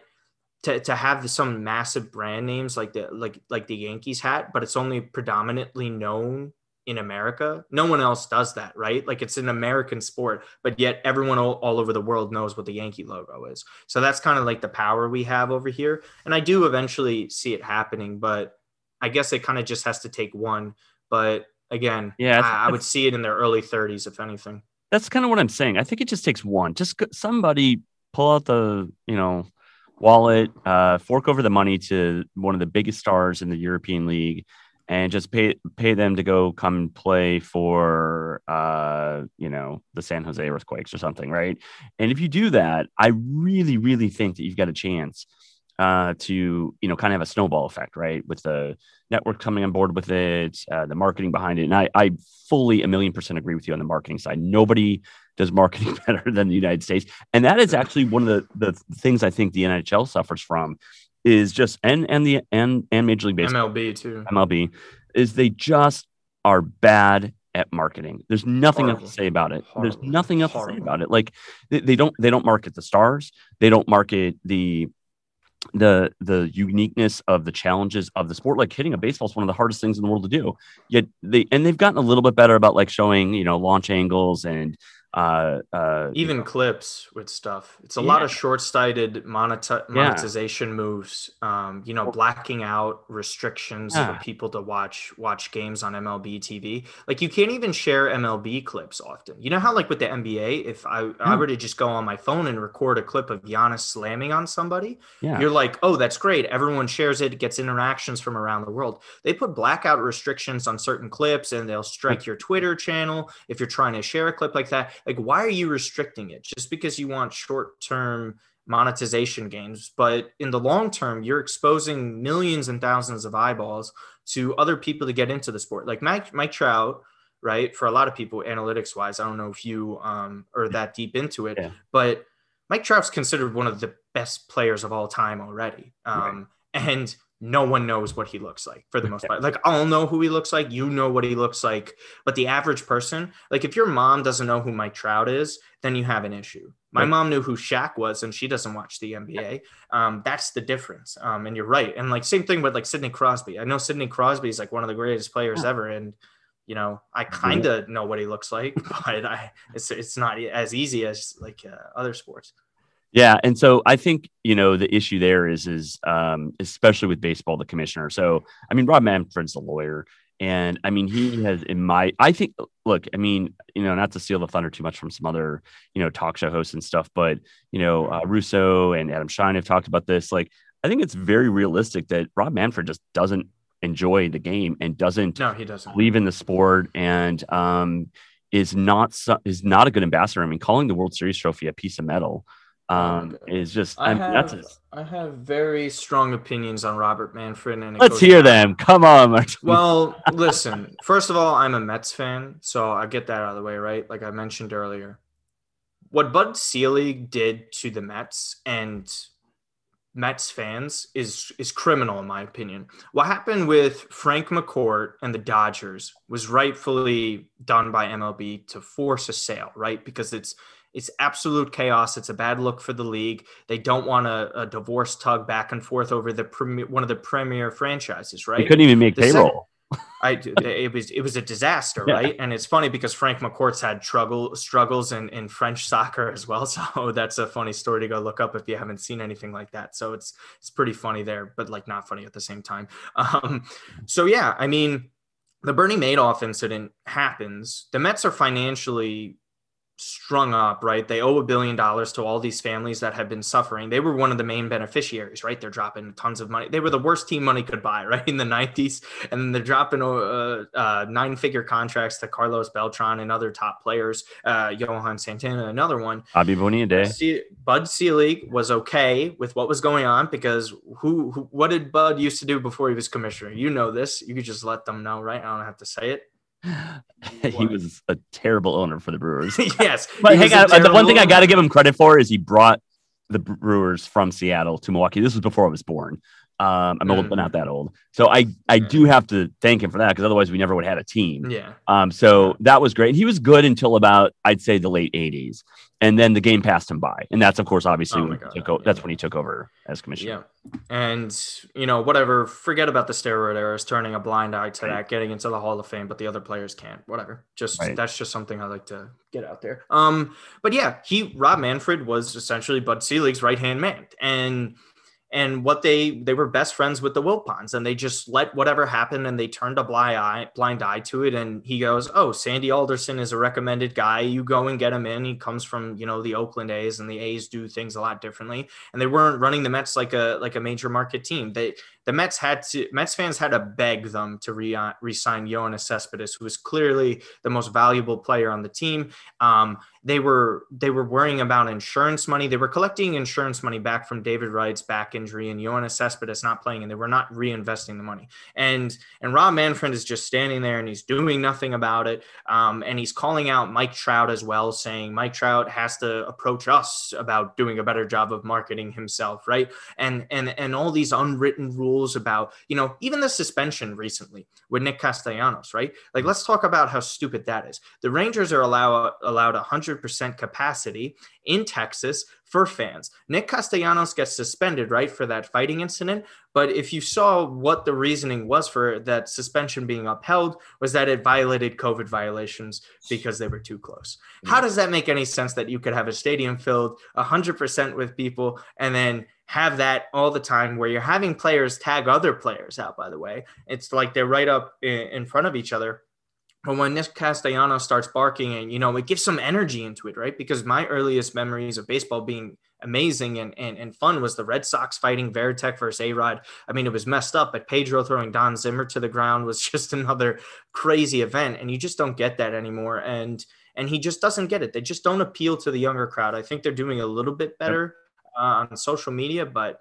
to, to have some massive brand names like the like like the Yankees hat, but it's only predominantly known in America. No one else does that, right? Like it's an American sport, but yet everyone all, all over the world knows what the Yankee logo is. So that's kind of like the power we have over here. And I do eventually see it happening, but I guess it kind of just has to take one. But again, yeah, I, I would see it in their early 30s, if anything. That's kind of what I'm saying. I think it just takes one. Just somebody pull out the, you know, wallet, uh, fork over the money to one of the biggest stars in the European League, and just pay pay them to go come play for uh, you know the San Jose Earthquakes or something, right? And if you do that, I really, really think that you've got a chance uh, to you know kind of have a snowball effect, right? With the network coming on board with it, uh, the marketing behind it, and I, I fully a million percent agree with you on the marketing side. Nobody does marketing better than the United States, and that is actually one of the the things I think the NHL suffers from is just and and the and and Major League Baseball, MLB too, MLB is they just are bad at marketing. There's nothing Horrible. else to say about it. Horrible. There's nothing else Horrible. to say about it. Like they, they don't they don't market the stars. They don't market the the the uniqueness of the challenges of the sport like hitting a baseball is one of the hardest things in the world to do yet they and they've gotten a little bit better about like showing you know launch angles and uh, uh, even you know. clips with stuff. It's a yeah. lot of short-sighted moneti- monetization yeah. moves. Um, you know, blacking out restrictions yeah. for people to watch watch games on MLB TV. Like you can't even share MLB clips often. You know how like with the NBA, if I, I were to just go on my phone and record a clip of Giannis slamming on somebody, you're like, oh, that's great. Everyone shares it, gets interactions from around the world. They put blackout restrictions on certain clips, and they'll strike your Twitter channel if you're trying to share a clip like that like, why are you restricting it? Just because you want short term monetization gains. But in the long term, you're exposing millions and thousands of eyeballs to other people to get into the sport. Like Mike, Mike Trout, right? For a lot of people, analytics wise, I don't know if you um, are that deep into it, yeah. but Mike Trout's considered one of the best players of all time already. Um, right. And no one knows what he looks like for the most part. Like I'll know who he looks like, you know what he looks like, but the average person, like if your mom doesn't know who Mike Trout is, then you have an issue. My right. mom knew who Shaq was, and she doesn't watch the NBA. Um, that's the difference. Um, and you're right. And like same thing with like Sidney Crosby. I know Sidney Crosby is like one of the greatest players yeah. ever, and You know, I kind of know what he looks like, but I it's it's not as easy as like uh, other sports. Yeah, and so I think you know the issue there is is um, especially with baseball, the commissioner. So I mean, Rob Manfred's a lawyer, and I mean he has in my I think look, I mean you know not to steal the thunder too much from some other you know talk show hosts and stuff, but you know uh, Russo and Adam Schein have talked about this. Like I think it's very realistic that Rob Manfred just doesn't enjoy the game and doesn't no he doesn't believe in the sport and um, is not is not a good ambassador. I mean, calling the World Series trophy a piece of metal um, is just I, I mean, have, that's I have very strong opinions on Robert Manfred and let's hear them. Come on, Martin. Well, listen. First of all, I'm a Mets fan, so I get that out of the way, right? Like I mentioned earlier, what Bud Selig did to the Mets and Mets fans is is criminal in my opinion. What happened with Frank McCourt and the Dodgers was rightfully done by MLB to force a sale, right? Because it's it's absolute chaos. It's a bad look for the league. They don't want a, a divorce tug back and forth over the premier, one of the premier franchises, right? They couldn't even make The payroll. I it was it was a disaster, Yeah. right? And it's funny because Frank McCourt's had struggle struggles in, in French soccer as well. So that's a funny story to go look up if you haven't seen anything like that. So it's it's pretty funny there, but like not funny at the same time. Um, so yeah, I mean, the Bernie Madoff incident happens. The Mets are financially strung up, right? They owe a billion dollars to all these families that have been suffering. They were one of the main beneficiaries, right? They're dropping tons of money. They were the worst team money could buy, right? In the 90s. And then they're dropping uh, uh, nine figure contracts to Carlos Beltran and other top players, uh, Johan Santana, another one. Bobby Bonilla Day. Bud Selig was okay with what was going on because who, who, what did Bud used to do before he was commissioner? You know this. You could just let them know, right? I don't have to say it. He was a terrible owner for the Brewers. yes. But hang on, uh, the one thing I got to give him credit for is he brought the Brewers from Seattle to Milwaukee. This was before I was born. Um, I'm old, but not that old. So I I do have to thank him for that because otherwise we never would have had a team. Yeah. Um, so that was great. He was good until about I'd say the late '80s, and then the game passed him by, and that's of course obviously Oh when he God, took o- yeah. that's when he took over as commissioner. Yeah. And, you know, whatever, forget about the steroid era, is turning a blind eye to Right. that, getting into the Hall of Fame, but the other players can't. Whatever. Just Right. that's just something I like to get out there. Um, but yeah, he Rob Manfred was essentially Bud Selig's right hand man. And and what they they were best friends with the Wilpons and they just let whatever happen and they turned a blind eye blind eye to it and he goes oh Sandy Alderson is a recommended guy. You go and get him in. He comes from you know the Oakland A's and the A's do things a lot differently. And they weren't running the Mets like a like a major market team. They the Mets had to Mets fans had to beg them to re uh, resign Yoenis Cespedes who was clearly the most valuable player on the team um, they were they were worrying about insurance money. They were collecting insurance money back from David Wright's back injury and Yoenis Cespedes not playing, and they were not reinvesting the money. And and Rob Manfred is just standing there and he's doing nothing about it. Um, and he's calling out Mike Trout as well, saying Mike Trout has to approach us about doing a better job of marketing himself, right? And and and all these unwritten rules about you know even the suspension recently with Nick Castellanos, right? Like let's talk about how stupid that is. The Rangers are allow, allowed 100% capacity in Texas for fans. Nick Castellanos gets suspended, right, for that fighting incident. But if you saw what the reasoning was for that suspension being upheld, was that it violated COVID violations because they were too close. How mm-hmm. does that make any sense that you could have a stadium filled 100% with people and then have that all the time where you're having players tag other players out, by the way? It's like they're right up in, front of each other. But when Nick Castellanos starts barking and, you know, it gives some energy into it, right? Because my earliest memories of baseball being amazing and, and, and fun was the Red Sox fighting Varitek versus A-Rod. I mean, it was messed up, but Pedro throwing Don Zimmer to the ground was just another crazy event. And you just don't get that anymore. And, and he just doesn't get it. They just don't appeal to the younger crowd. I think they're doing a little bit better uh, on social media, but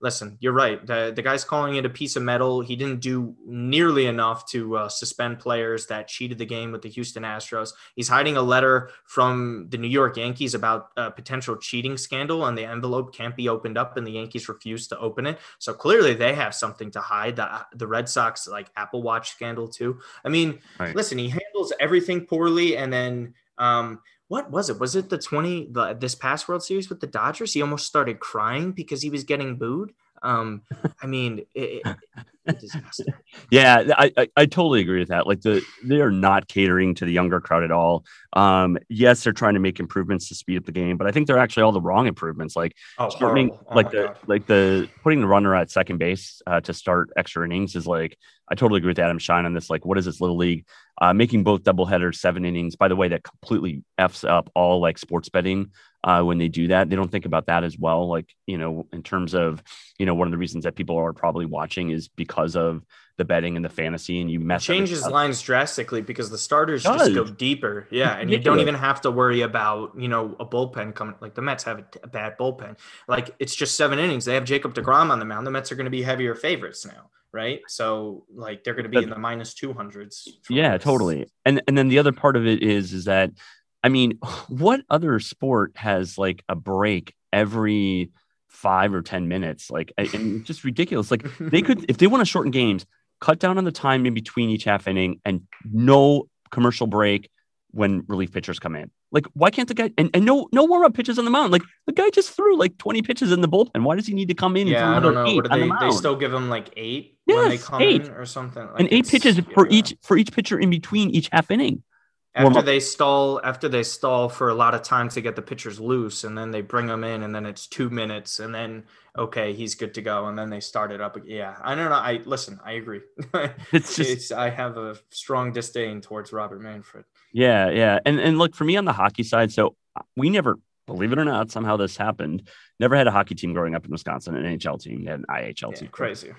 listen, you're right. The, the guy's calling it a piece of metal. He didn't do nearly enough to uh, suspend players that cheated the game with the Houston Astros. He's hiding a letter from the New York Yankees about a potential cheating scandal, and the envelope can't be opened up, and the Yankees refuse to open it. So clearly, they have something to hide. The, the Red Sox, like Apple Watch scandal, too. I mean, Right. listen, he handles everything poorly, and then. Um, what was it? Was it the 20 the, this past World Series with the Dodgers? He almost started crying because he was getting booed. Um, I mean, it, disaster. yeah, I, I, I totally agree with that. Like the they are not catering to the younger crowd at all. Um, yes, they're trying to make improvements to speed up the game, but I think they're actually all the wrong improvements. Like Oh, starting. Oh like the God. like the putting the runner at second base uh, to start extra innings is like I totally agree with Adam Schein on this. Like, what is this little league? Uh, making both double headers seven innings. By the way, that completely f's up all like sports betting uh, when they do that. They don't think about that as well. Like you know, in terms of you know, one of the reasons that people are probably watching is because of the betting and the fantasy, and you mess changes lines drastically because the starters just go deeper. Yeah, and you don't even have to worry about you know a bullpen coming. Like the Mets have a, a bad bullpen. Like it's just seven innings. They have Jacob Degrom on the mound. The Mets are going to be heavier favorites now, right? So like they're going to be But- in the minus two hundreds. Yeah, totally. And and then the other part of it is is that I mean, what other sport has like a break every five or ten minutes? Like, and just ridiculous. Like they could, if they want to shorten games, cut down on the time in between each half inning and no commercial break when relief pitchers come in. Like, why can't the guy and, and no no warm up pitches on the mound? Like the guy just threw like twenty pitches in the bullpen. And why does he need to come in? and Yeah, I don't know. eight What do on the they? They still give them like eight when they come eight. in or something. Like and eight pitches for each for each pitcher in between each half inning. After they stall after they stall for a lot of time to get the pitchers loose and then they bring them in and then it's two minutes and then okay he's good to go and then they start it up yeah i don't know i listen i agree It's just it's i have a strong disdain towards robert manfred Yeah, yeah. And and look for me on the hockey side, so uh, we never, believe it or not, somehow this happened. Never had a hockey team growing up in Wisconsin, an NHL team, had an IHL yeah, team. crazy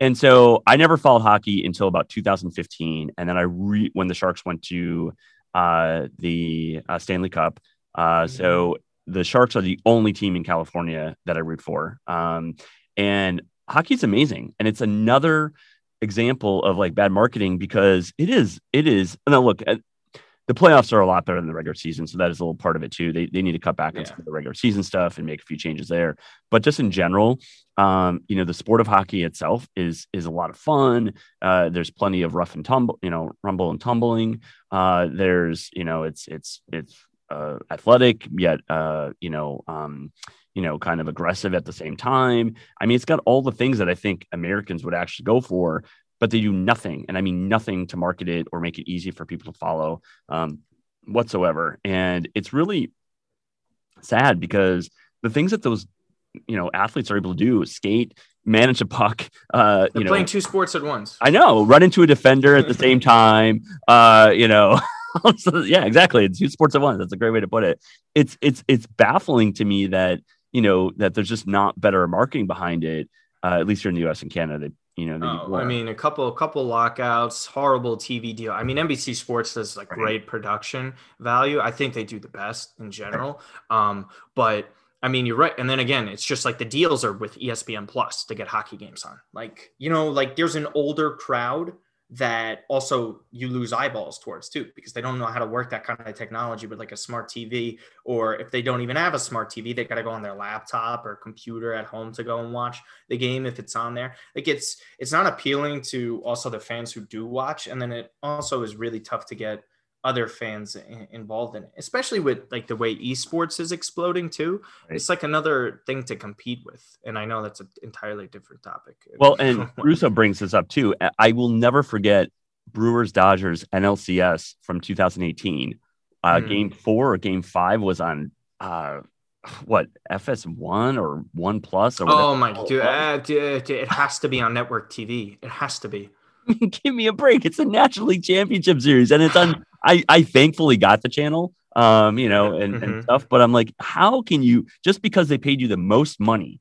And so I never followed hockey until about 2015, and then I re when the Sharks went to uh, the uh, Stanley Cup. Uh, So the Sharks are the only team in California that I root for. Um, and hockey's amazing, and it's another example of like bad marketing because it is it is. Now look, uh, the playoffs are a lot better than the regular season, so that is a little part of it too. They they need to cut back on some of the regular season stuff and make a few changes there. But just in general, um, you know, the sport of hockey itself is is a lot of fun. Uh, there's plenty of rough and tumble, you know, rumble and tumbling. Uh, there's, you know, it's it's it's uh, athletic yet, uh, you know, um, you know, kind of aggressive at the same time. I mean, it's got all the things that I think Americans would actually go for, but they do nothing, and I mean nothing to market it or make it easy for people to follow um, whatsoever. And it's really sad because the things that those you know athletes are able to do skate manage a puck uh they're you know playing two sports at once. I know run into a defender at the same time uh you know so, yeah exactly it's two sports at once that's a great way to put it. It's it's it's baffling to me that you know that there's just not better marketing behind it uh, at least here in the us and canada. that you know Oh. I mean, a couple, a couple lockouts, horrible TV deal. I mean, NBC Sports does like Right. great production value. I think they do the best in general. Um, but I mean, you're right. And then again, it's just like the deals are with ESPN Plus to get hockey games on. Like, you know, like there's an older crowd that also you lose eyeballs towards too, because they don't know how to work that kind of technology with like a smart TV, or if they don't even have a smart TV, they got to go on their laptop or computer at home to go and watch the game if it's on there. Like it's it's not appealing to also the fans who do watch, and then it also is really tough to get other fans involved in it, especially with like the way esports is exploding too. Right. It's like another thing to compete with, and I know that's an entirely different topic. Well, and Russo brings this up too. I- will never forget Brewers Dodgers NLCS from 2018. Uh, Hmm. Game four or game five was on uh, what FS1 or One Plus or oh whatever. my dude, uh, dude, it has to be on network TV. It has to be. Give me a break. It's a National League Championship Series, and it's on. I I thankfully got the channel, um, you know, and, and Mhm. stuff. But I'm like, how can you just because they paid you the most money,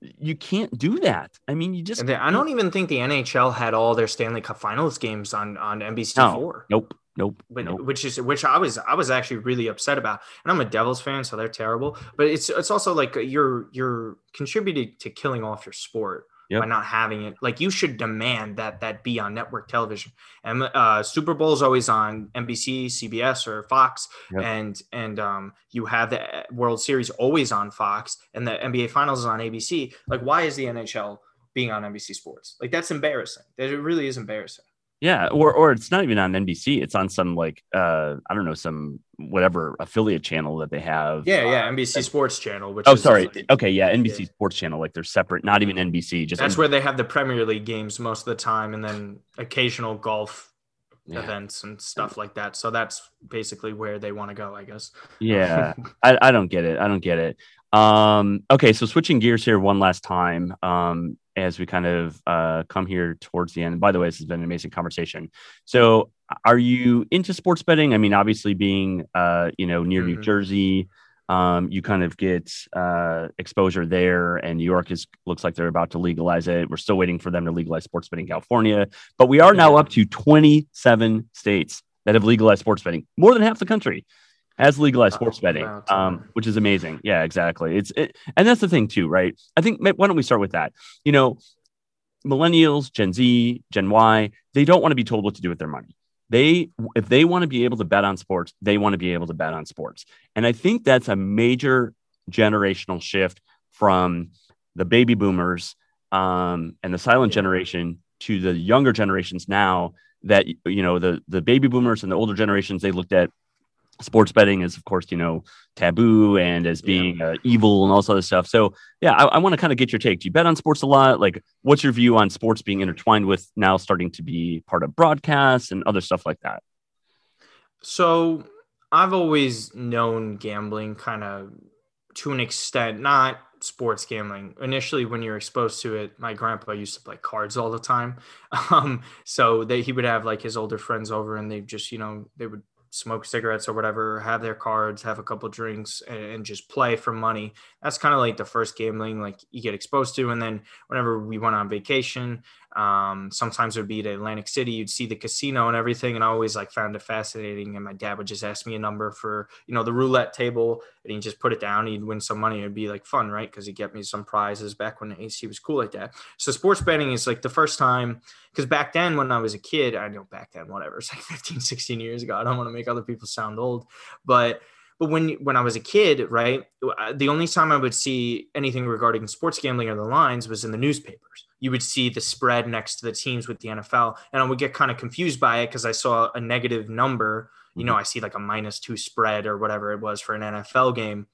you can't do that. I mean, you just And I don't even think the NHL had all their Stanley Cup Finals games on on NBC No. four. nope, nope, But, nope. which is which I was I was actually really upset about. And I'm a Devils fan, so they're terrible. But it's it's also like you're you're contributing to killing off your sport Yep. by not having it. Like you should demand that that be on network television. And uh, Super Bowl is always on NBC, CBS, or Fox, Yep. and and um, you have the World Series always on Fox, and the NBA Finals is on ABC. Like, why is the NHL being on NBC Sports? Like that's embarrassing. That it really is embarrassing. Yeah, or or it's not even on NBC. It's on some like uh I don't know some whatever affiliate channel that they have. Yeah, yeah, NBC Sports Channel. Which Oh, is sorry. like- Okay, yeah, NBC Yeah. Sports Channel. Like they're separate, not even NBC. Just that's where they have the Premier League games most of the time, and then occasional golf Yeah. events and stuff like that. So that's basically where they want to go, I guess. Yeah, I, I don't get it. I don't get it. Um, okay, so switching gears here one last time. Um, as we kind of uh, come here towards the end. By the way, this has been an amazing conversation. So, are you into sports betting? I mean, obviously, being uh, you know near New Mhm. Jersey, um, you kind of get uh, exposure there, and New York is looks like they're about to legalize it. We're still waiting for them to legalize sports betting in California, but we are now up to 27 states that have legalized sports betting. More than half the country has legalized Oh, sports betting, wow, um, which is amazing. Yeah, exactly. It's it, and that's the thing too, right? I think why don't we start with that? You know, millennials, Gen Z, Gen Y, they don't want to be told what to do with their money. They, if they want to be able to bet on sports, they want to be able to bet on sports. And I think that's a major generational shift from the baby boomers um, and the silent Yeah. generation to the younger generations now that you know the the baby boomers and the older generations they looked at sports betting is of course you know taboo and as Yeah. being uh, evil and all this other stuff so yeah i, I want to kind of get your take do you bet on sports a lot like what's your view on sports being intertwined with now starting to be part of broadcasts and other stuff like that So I've always known gambling kind of to an extent, not sports gambling. Initially, when you're exposed to it, my grandpa used to play cards all the time. Um, so they, he would have like his older friends over and they just, you know, they would smoke cigarettes or whatever, have their cards, have a couple drinks and, and just play for money. That's kind of like the first gambling like you get exposed to. And then whenever we went on vacation, um, sometimes it would be to Atlantic City, you'd see the casino and everything. And I always like found it fascinating. And my dad would just ask me a number for, you know, the roulette table and he'd just put it down. He'd win some money. It'd be like fun, right? Cause he'd get me some prizes back when the AC was cool like that. So sports betting is like the first time, because back then when I was a kid, I know back then, whatever, it's like 15, 16 years ago. I don't want to make other people sound old, but but when when I was a kid, right, the only time I would see anything regarding sports gambling or the lines was in the newspapers. You would see the spread next to the teams with the NFL, and I would get kind of confused by it because I saw a negative number. You know, mm-hmm. I see like a minus two spread or whatever it was for an NFL game.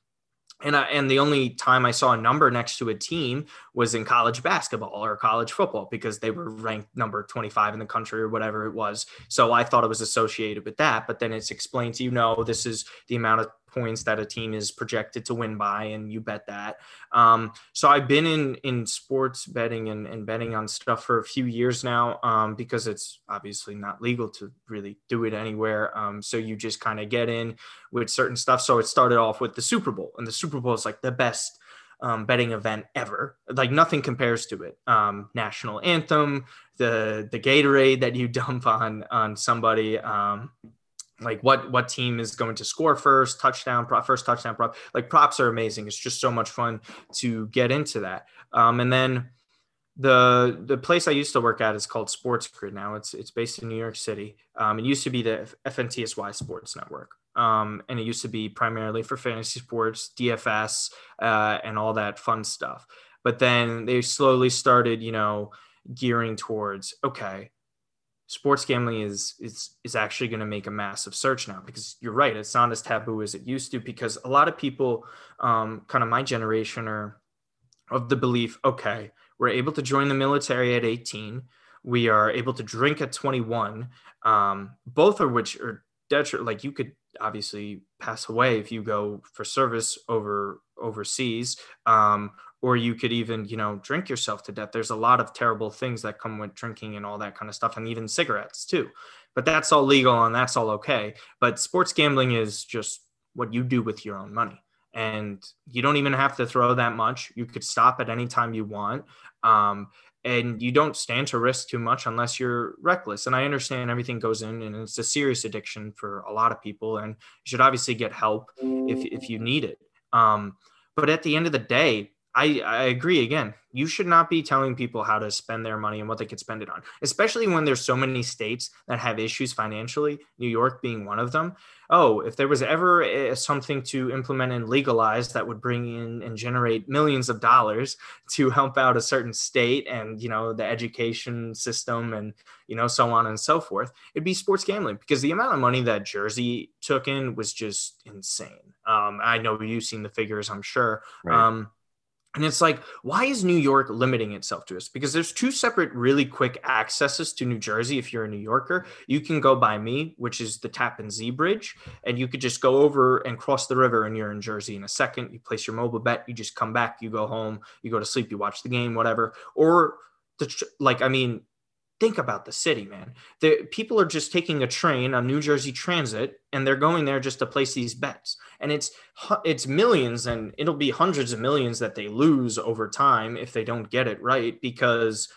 And I, and the only time I saw a number next to a team was in college basketball or college football because they were ranked number 25 in the country or whatever it was. So I thought it was associated with that. But then it's explained to you, no, this is the amount of points that a team is projected to win by, and you bet that. Um, so I've been in in sports betting and, and betting on stuff for a few years now um, because it's obviously not legal to really do it anywhere. Um, so you just kind of get in with certain stuff. So it started off with the Super Bowl, and the Super Bowl is like the best um, betting event ever. Like nothing compares to it. Um, national anthem, the the Gatorade that you dump on on somebody. Um, like what what team is going to score first touchdown prop first touchdown prop like props are amazing it's just so much fun to get into that um, and then the the place I used to work at is called Sports Grid now. It's it's based in New York City. Um, it used to be the FNTSY Sports Network, um, and it used to be primarily for fantasy sports, DFS, uh, and all that fun stuff. But then they slowly started, you know, gearing towards okay, sports gambling is is is actually going to make a massive search now because you're right, it's not as taboo as it used to because a lot of people, um, kind of my generation, are of the belief, okay we're able to join the military at 18. We are able to drink at 21. Um, both of which are detri- like you could obviously pass away if you go for service over overseas. Um, or you could even, you know, drink yourself to death. There's a lot of terrible things that come with drinking and all that kind of stuff, and even cigarettes too. But that's all legal and that's all okay. But sports gambling is just what you do with your own money and you don't even have to throw that much. You could stop at any time you want. Um, and you don't stand to risk too much unless you're reckless. And I understand everything goes in and it's a serious addiction for a lot of people and you should obviously get help if, if you need it. Um, but at the end of the day, I, I agree again. You should not be telling people how to spend their money and what they could spend it on, especially when there's so many states that have issues financially, New York being one of them. Oh, if there was ever a, something to implement and legalize that would bring in and generate millions of dollars to help out a certain state and, you know, the education system and, you know, so on and so forth, it'd be sports gambling because the amount of money that Jersey took in was just insane. Um, I know you've seen the figures, I'm sure. Right. Um, and it's like, why is New York limiting itself to us? Because there's two separate, really quick accesses to New Jersey. If you're a New Yorker, you can go by me, which is the Tappan Zee Bridge, and you could just go over and cross the river, and you're in Jersey in a second. You place your mobile bet, you just come back, you go home, you go to sleep, you watch the game, whatever. Or the like, I mean, think about the city, man. The people are just taking a train on New Jersey Transit and they're going there just to place these bets. And it's it's millions and it'll be hundreds of millions that they lose over time if they don't get it right because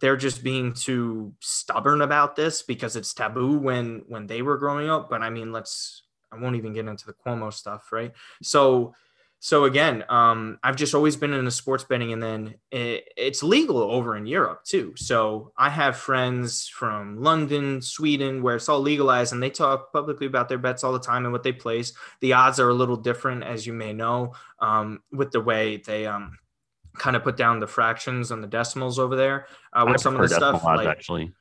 they're just being too stubborn about this because it's taboo when when they were growing up, but I mean, let's I won't even get into the Cuomo stuff, right? So so again, um, I've just always been into sports betting, and then it, it's legal over in Europe too. So I have friends from London, Sweden, where it's all legalized, and they talk publicly about their bets all the time and what they place. The odds are a little different, as you may know, um, with the way they um, kind of put down the fractions and the decimals over there. Uh, with some of the stuff, odds, like, actually.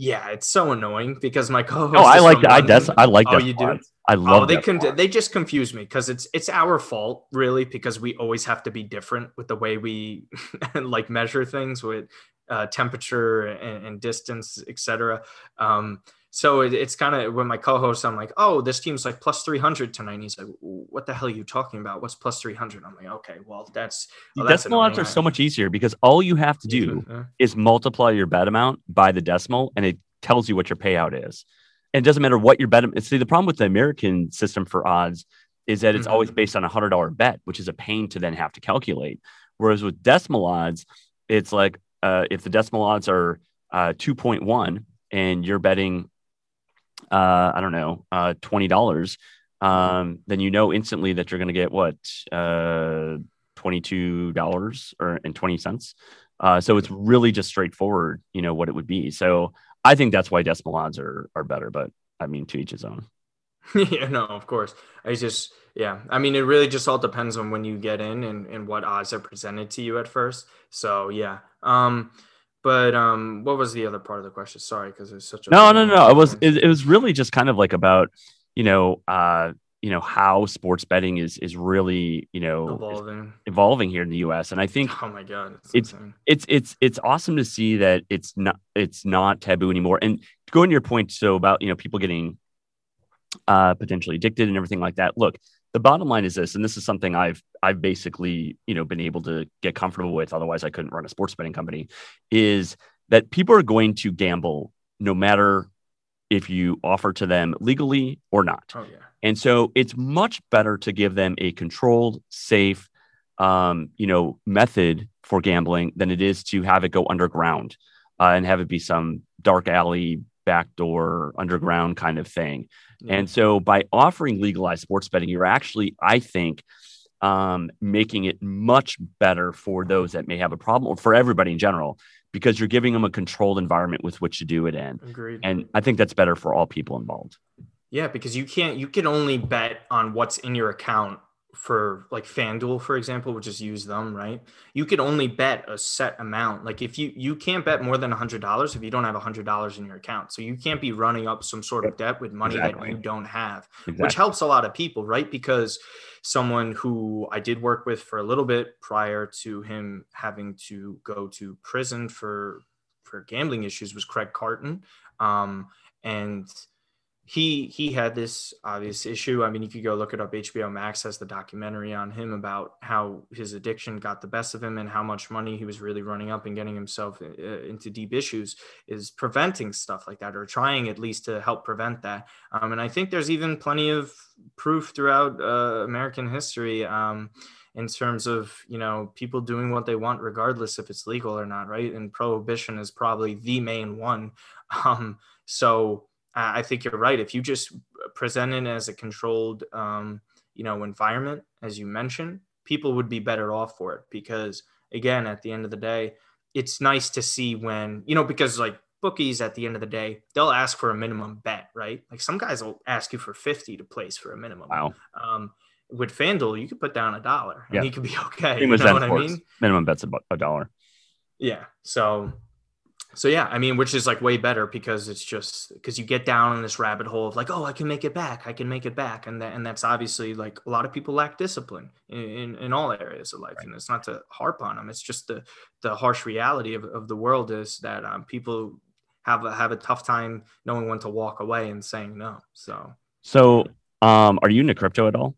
Yeah, it's so annoying because my co-host. Oh, I like that. I des- I like. that. Oh, you do. I love. Oh, they can. They just confuse me because it's it's our fault really because we always have to be different with the way we like measure things with uh, temperature and, and distance, etc. Um, so it, it's kind of when my co-host, I'm like, oh, this team's like plus 300 tonight. And he's like, what the hell are you talking about? What's plus 300? I'm like, okay, well, that's well, decimal odds are so much easier because all you have to do yeah. is multiply your bet amount by the decimal and it tells you what your payout is. And it doesn't matter what your bet. See, the problem with the American system for odds is that it's mm-hmm. always based on a hundred dollar bet, which is a pain to then have to calculate. Whereas with decimal odds, it's like uh, if the decimal odds are uh, 2.1 and you're betting uh, I don't know, uh, twenty dollars, um, then you know instantly that you're going to get what uh, twenty two dollars or and twenty cents. Uh, so it's really just straightforward, you know what it would be. So I think that's why decimal odds are are better, but I mean to each his own. yeah, no, of course. I just yeah, I mean it really just all depends on when you get in and, and what odds are presented to you at first. So yeah. Um but um, what was the other part of the question? Sorry, because it's such a no, no, no. It was it, it, was really just kind of like about you know uh you know how sports betting is is really you know evolving evolving here in the U.S. And I think oh my god, it's it's, it's it's it's awesome to see that it's not it's not taboo anymore. And going to your point, so about you know people getting uh potentially addicted and everything like that. Look, the bottom line is this, and this is something I've I've basically you know been able to get comfortable with. Otherwise, I couldn't run a sports betting company. Is that people are going to gamble no matter if you offer to them legally or not. Oh yeah. And so it's much better to give them a controlled, safe, um, you know, method for gambling than it is to have it go underground uh, and have it be some dark alley, backdoor, underground kind of thing. And so by offering legalized sports betting, you're actually, I think, um, making it much better for those that may have a problem or for everybody in general, because you're giving them a controlled environment with which to do it in. Agreed. And I think that's better for all people involved. Yeah, because you can't, you can only bet on what's in your account for like FanDuel, for example, which is use them, right? You could only bet a set amount. Like if you you can't bet more than a hundred dollars if you don't have a hundred dollars in your account. So you can't be running up some sort of debt with money exactly. that you don't have, exactly. which helps a lot of people, right? Because someone who I did work with for a little bit prior to him having to go to prison for for gambling issues was Craig Carton. Um, and he he had this obvious issue. I mean, if you could go look it up. HBO Max has the documentary on him about how his addiction got the best of him and how much money he was really running up and getting himself uh, into deep issues is preventing stuff like that or trying at least to help prevent that. Um, and I think there's even plenty of proof throughout uh, American history. Um, in terms of you know people doing what they want regardless if it's legal or not right and prohibition is probably the main one um, so I think you're right. If you just present it as a controlled, um, you know, environment, as you mentioned, people would be better off for it because again, at the end of the day, it's nice to see when you know because like bookies at the end of the day they'll ask for a minimum bet right like some guys will ask you for 50 to place for a minimum wow um with FanDuel, you could put down a dollar and Yeah. he could be okay. Same You know what I mean? Minimum bet's about a dollar. Yeah. So, so yeah, I mean, which is like way better because it's just because you get down in this rabbit hole of like, oh, I can make it back, I can make it back, and that and that's obviously like a lot of people lack discipline in in, in all areas of life, and it's not to harp on them. It's just the the harsh reality of, of the world is that um, people have a, have a tough time knowing when to walk away and saying no. So. So, um, are you into crypto at all?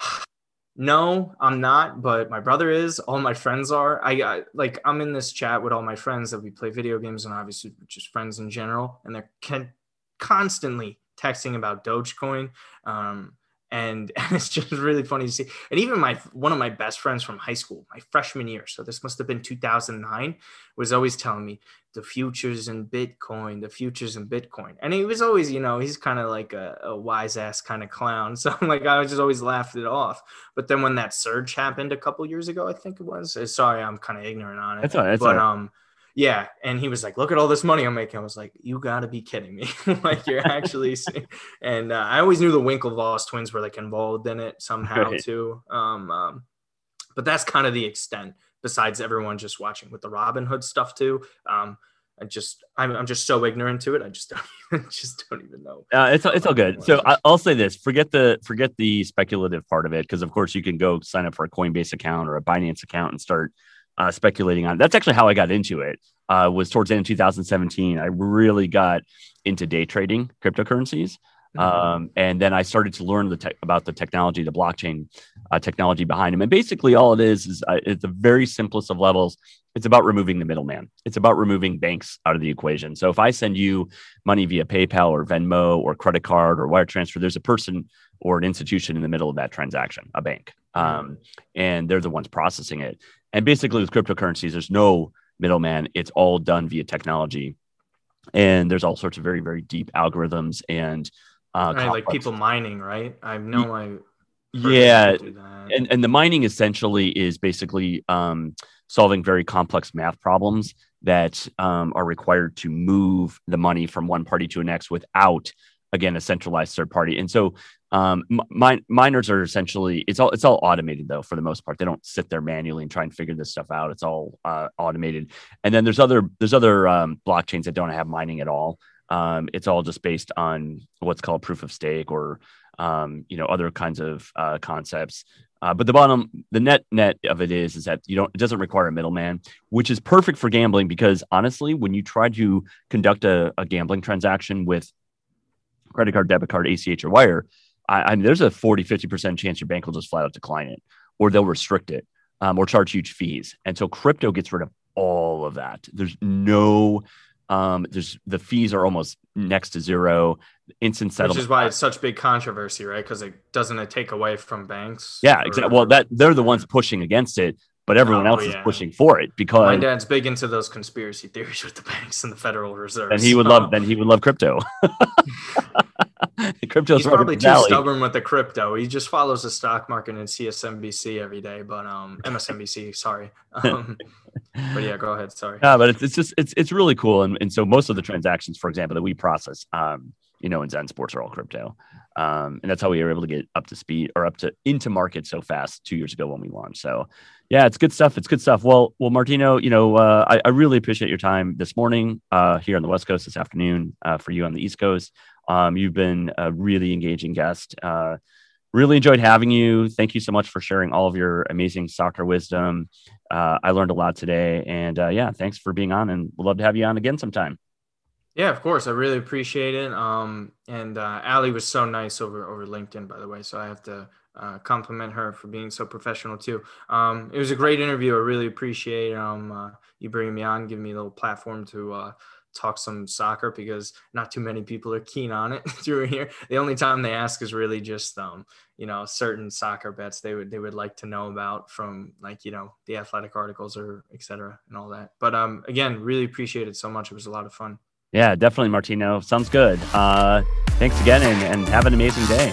No, I'm not, but my brother is. All my friends are. I like I'm in this chat with all my friends that we play video games and obviously just friends in general, and they're con- constantly texting about Dogecoin. Um, and, and it's just really funny to see. And even my one of my best friends from high school, my freshman year, so this must have been 2009, was always telling me the futures in Bitcoin, the futures in Bitcoin. And he was always, you know, he's kind of like a, a wise ass kind of clown. So I'm like, I was just always laughed it off. But then when that surge happened a couple years ago, I think it was. Sorry, I'm kind of ignorant on it. That's all right. That's but all right. um, yeah. And he was like, "Look at all this money I'm making." I was like, "You got to be kidding me! like you're actually." and uh, I always knew the Winklevoss twins were like involved in it somehow Right. too. Um, um, but that's kind of the extent. Besides everyone just watching with the Robinhood stuff too. Um, I just I'm, I'm just so ignorant to it. I just don't even, just don't even know. Uh, it's it's all good. So I, I'll say this: forget the forget the speculative part of it, because of course you can go sign up for a Coinbase account or a Binance account and start uh, speculating on. That's actually how I got into it. Uh, was towards the end of 2017. I really got into day trading cryptocurrencies, um, and then I started to learn the tech about the technology, the blockchain uh, technology behind them. And basically, all it is is uh, at the very simplest of levels, it's about removing the middleman. It's about removing banks out of the equation. So if I send you money via PayPal or Venmo or credit card or wire transfer, there's a person or an institution in the middle of that transaction, a bank, um, and they're the ones processing it. And basically, with cryptocurrencies, there's no middleman. It's all done via technology, and there's all sorts of very very deep algorithms and uh, Right, like people mining, right? I know I heard yeah, and and the mining essentially is basically um, solving very complex math problems that um, are required to move the money from one party to the next without again a centralized third party and so um, mi- min- miners are essentially it's all it's all automated though for the most part. They don't sit there manually and try and figure this stuff out. It's all uh, automated. And then there's other there's other um, blockchains that don't have mining at all. Um, it's all just based on what's called proof of stake or um, you know other kinds of uh, concepts. Uh, but the bottom, the net net of it is, is that you don't, it doesn't require a middleman, which is perfect for gambling because honestly, when you try to conduct a, a gambling transaction with credit card, debit card, ACH, or wire, I, I mean, there's a 40, 50% chance your bank will just flat out decline it or they'll restrict it um, or charge huge fees. And so crypto gets rid of all of that. There's no, um, there's the fees are almost next to zero. Instant settlement. Which is why it's such big controversy, right? Because it doesn't it take away from banks. Yeah, or- exactly. Well, that they're the ones pushing against it, but everyone Oh, else is pushing for it because my dad's big into those conspiracy theories with the banks and the Federal Reserve. And he would love then he would love crypto. Crypto's He's probably too alley. stubborn with the crypto. He just follows the stock market and CSNBC every day, but um, MSNBC, sorry. Um, but yeah, go ahead. Sorry. Yeah, but it's, it's just it's it's really cool, and and so most of the transactions, for example, that we process, um, you know, in ZenSports are all crypto, um, and that's how we were able to get up to speed or up to into market so fast two years ago when we launched. So, yeah, it's good stuff. It's good stuff. Well, well, Martino, you know, uh, I, I really appreciate your time this morning uh, here on the West Coast, this afternoon uh, for you on the East Coast. Um, you've been a really engaging guest. Uh, really enjoyed having you. Thank you so much for sharing all of your amazing soccer wisdom. Uh, I learned a lot today, and uh, yeah, thanks for being on, and we'd love to have you on again sometime. Yeah, of course. I really appreciate it. Um, and uh, Allie was so nice over over LinkedIn, by the way. So I have to uh, compliment her for being so professional too. Um, it was a great interview. I really appreciate um, uh, you bringing me on, giving me a little platform to uh, talk some soccer because not too many people are keen on it through here. The only time they ask is really just um, you know certain soccer bets they would they would like to know about from like you know the athletic articles or et cetera and all that. But um, again, really appreciate it so much. It was a lot of fun. Yeah, definitely, Martino. Sounds good. Uh, thanks again, and, and have an amazing day.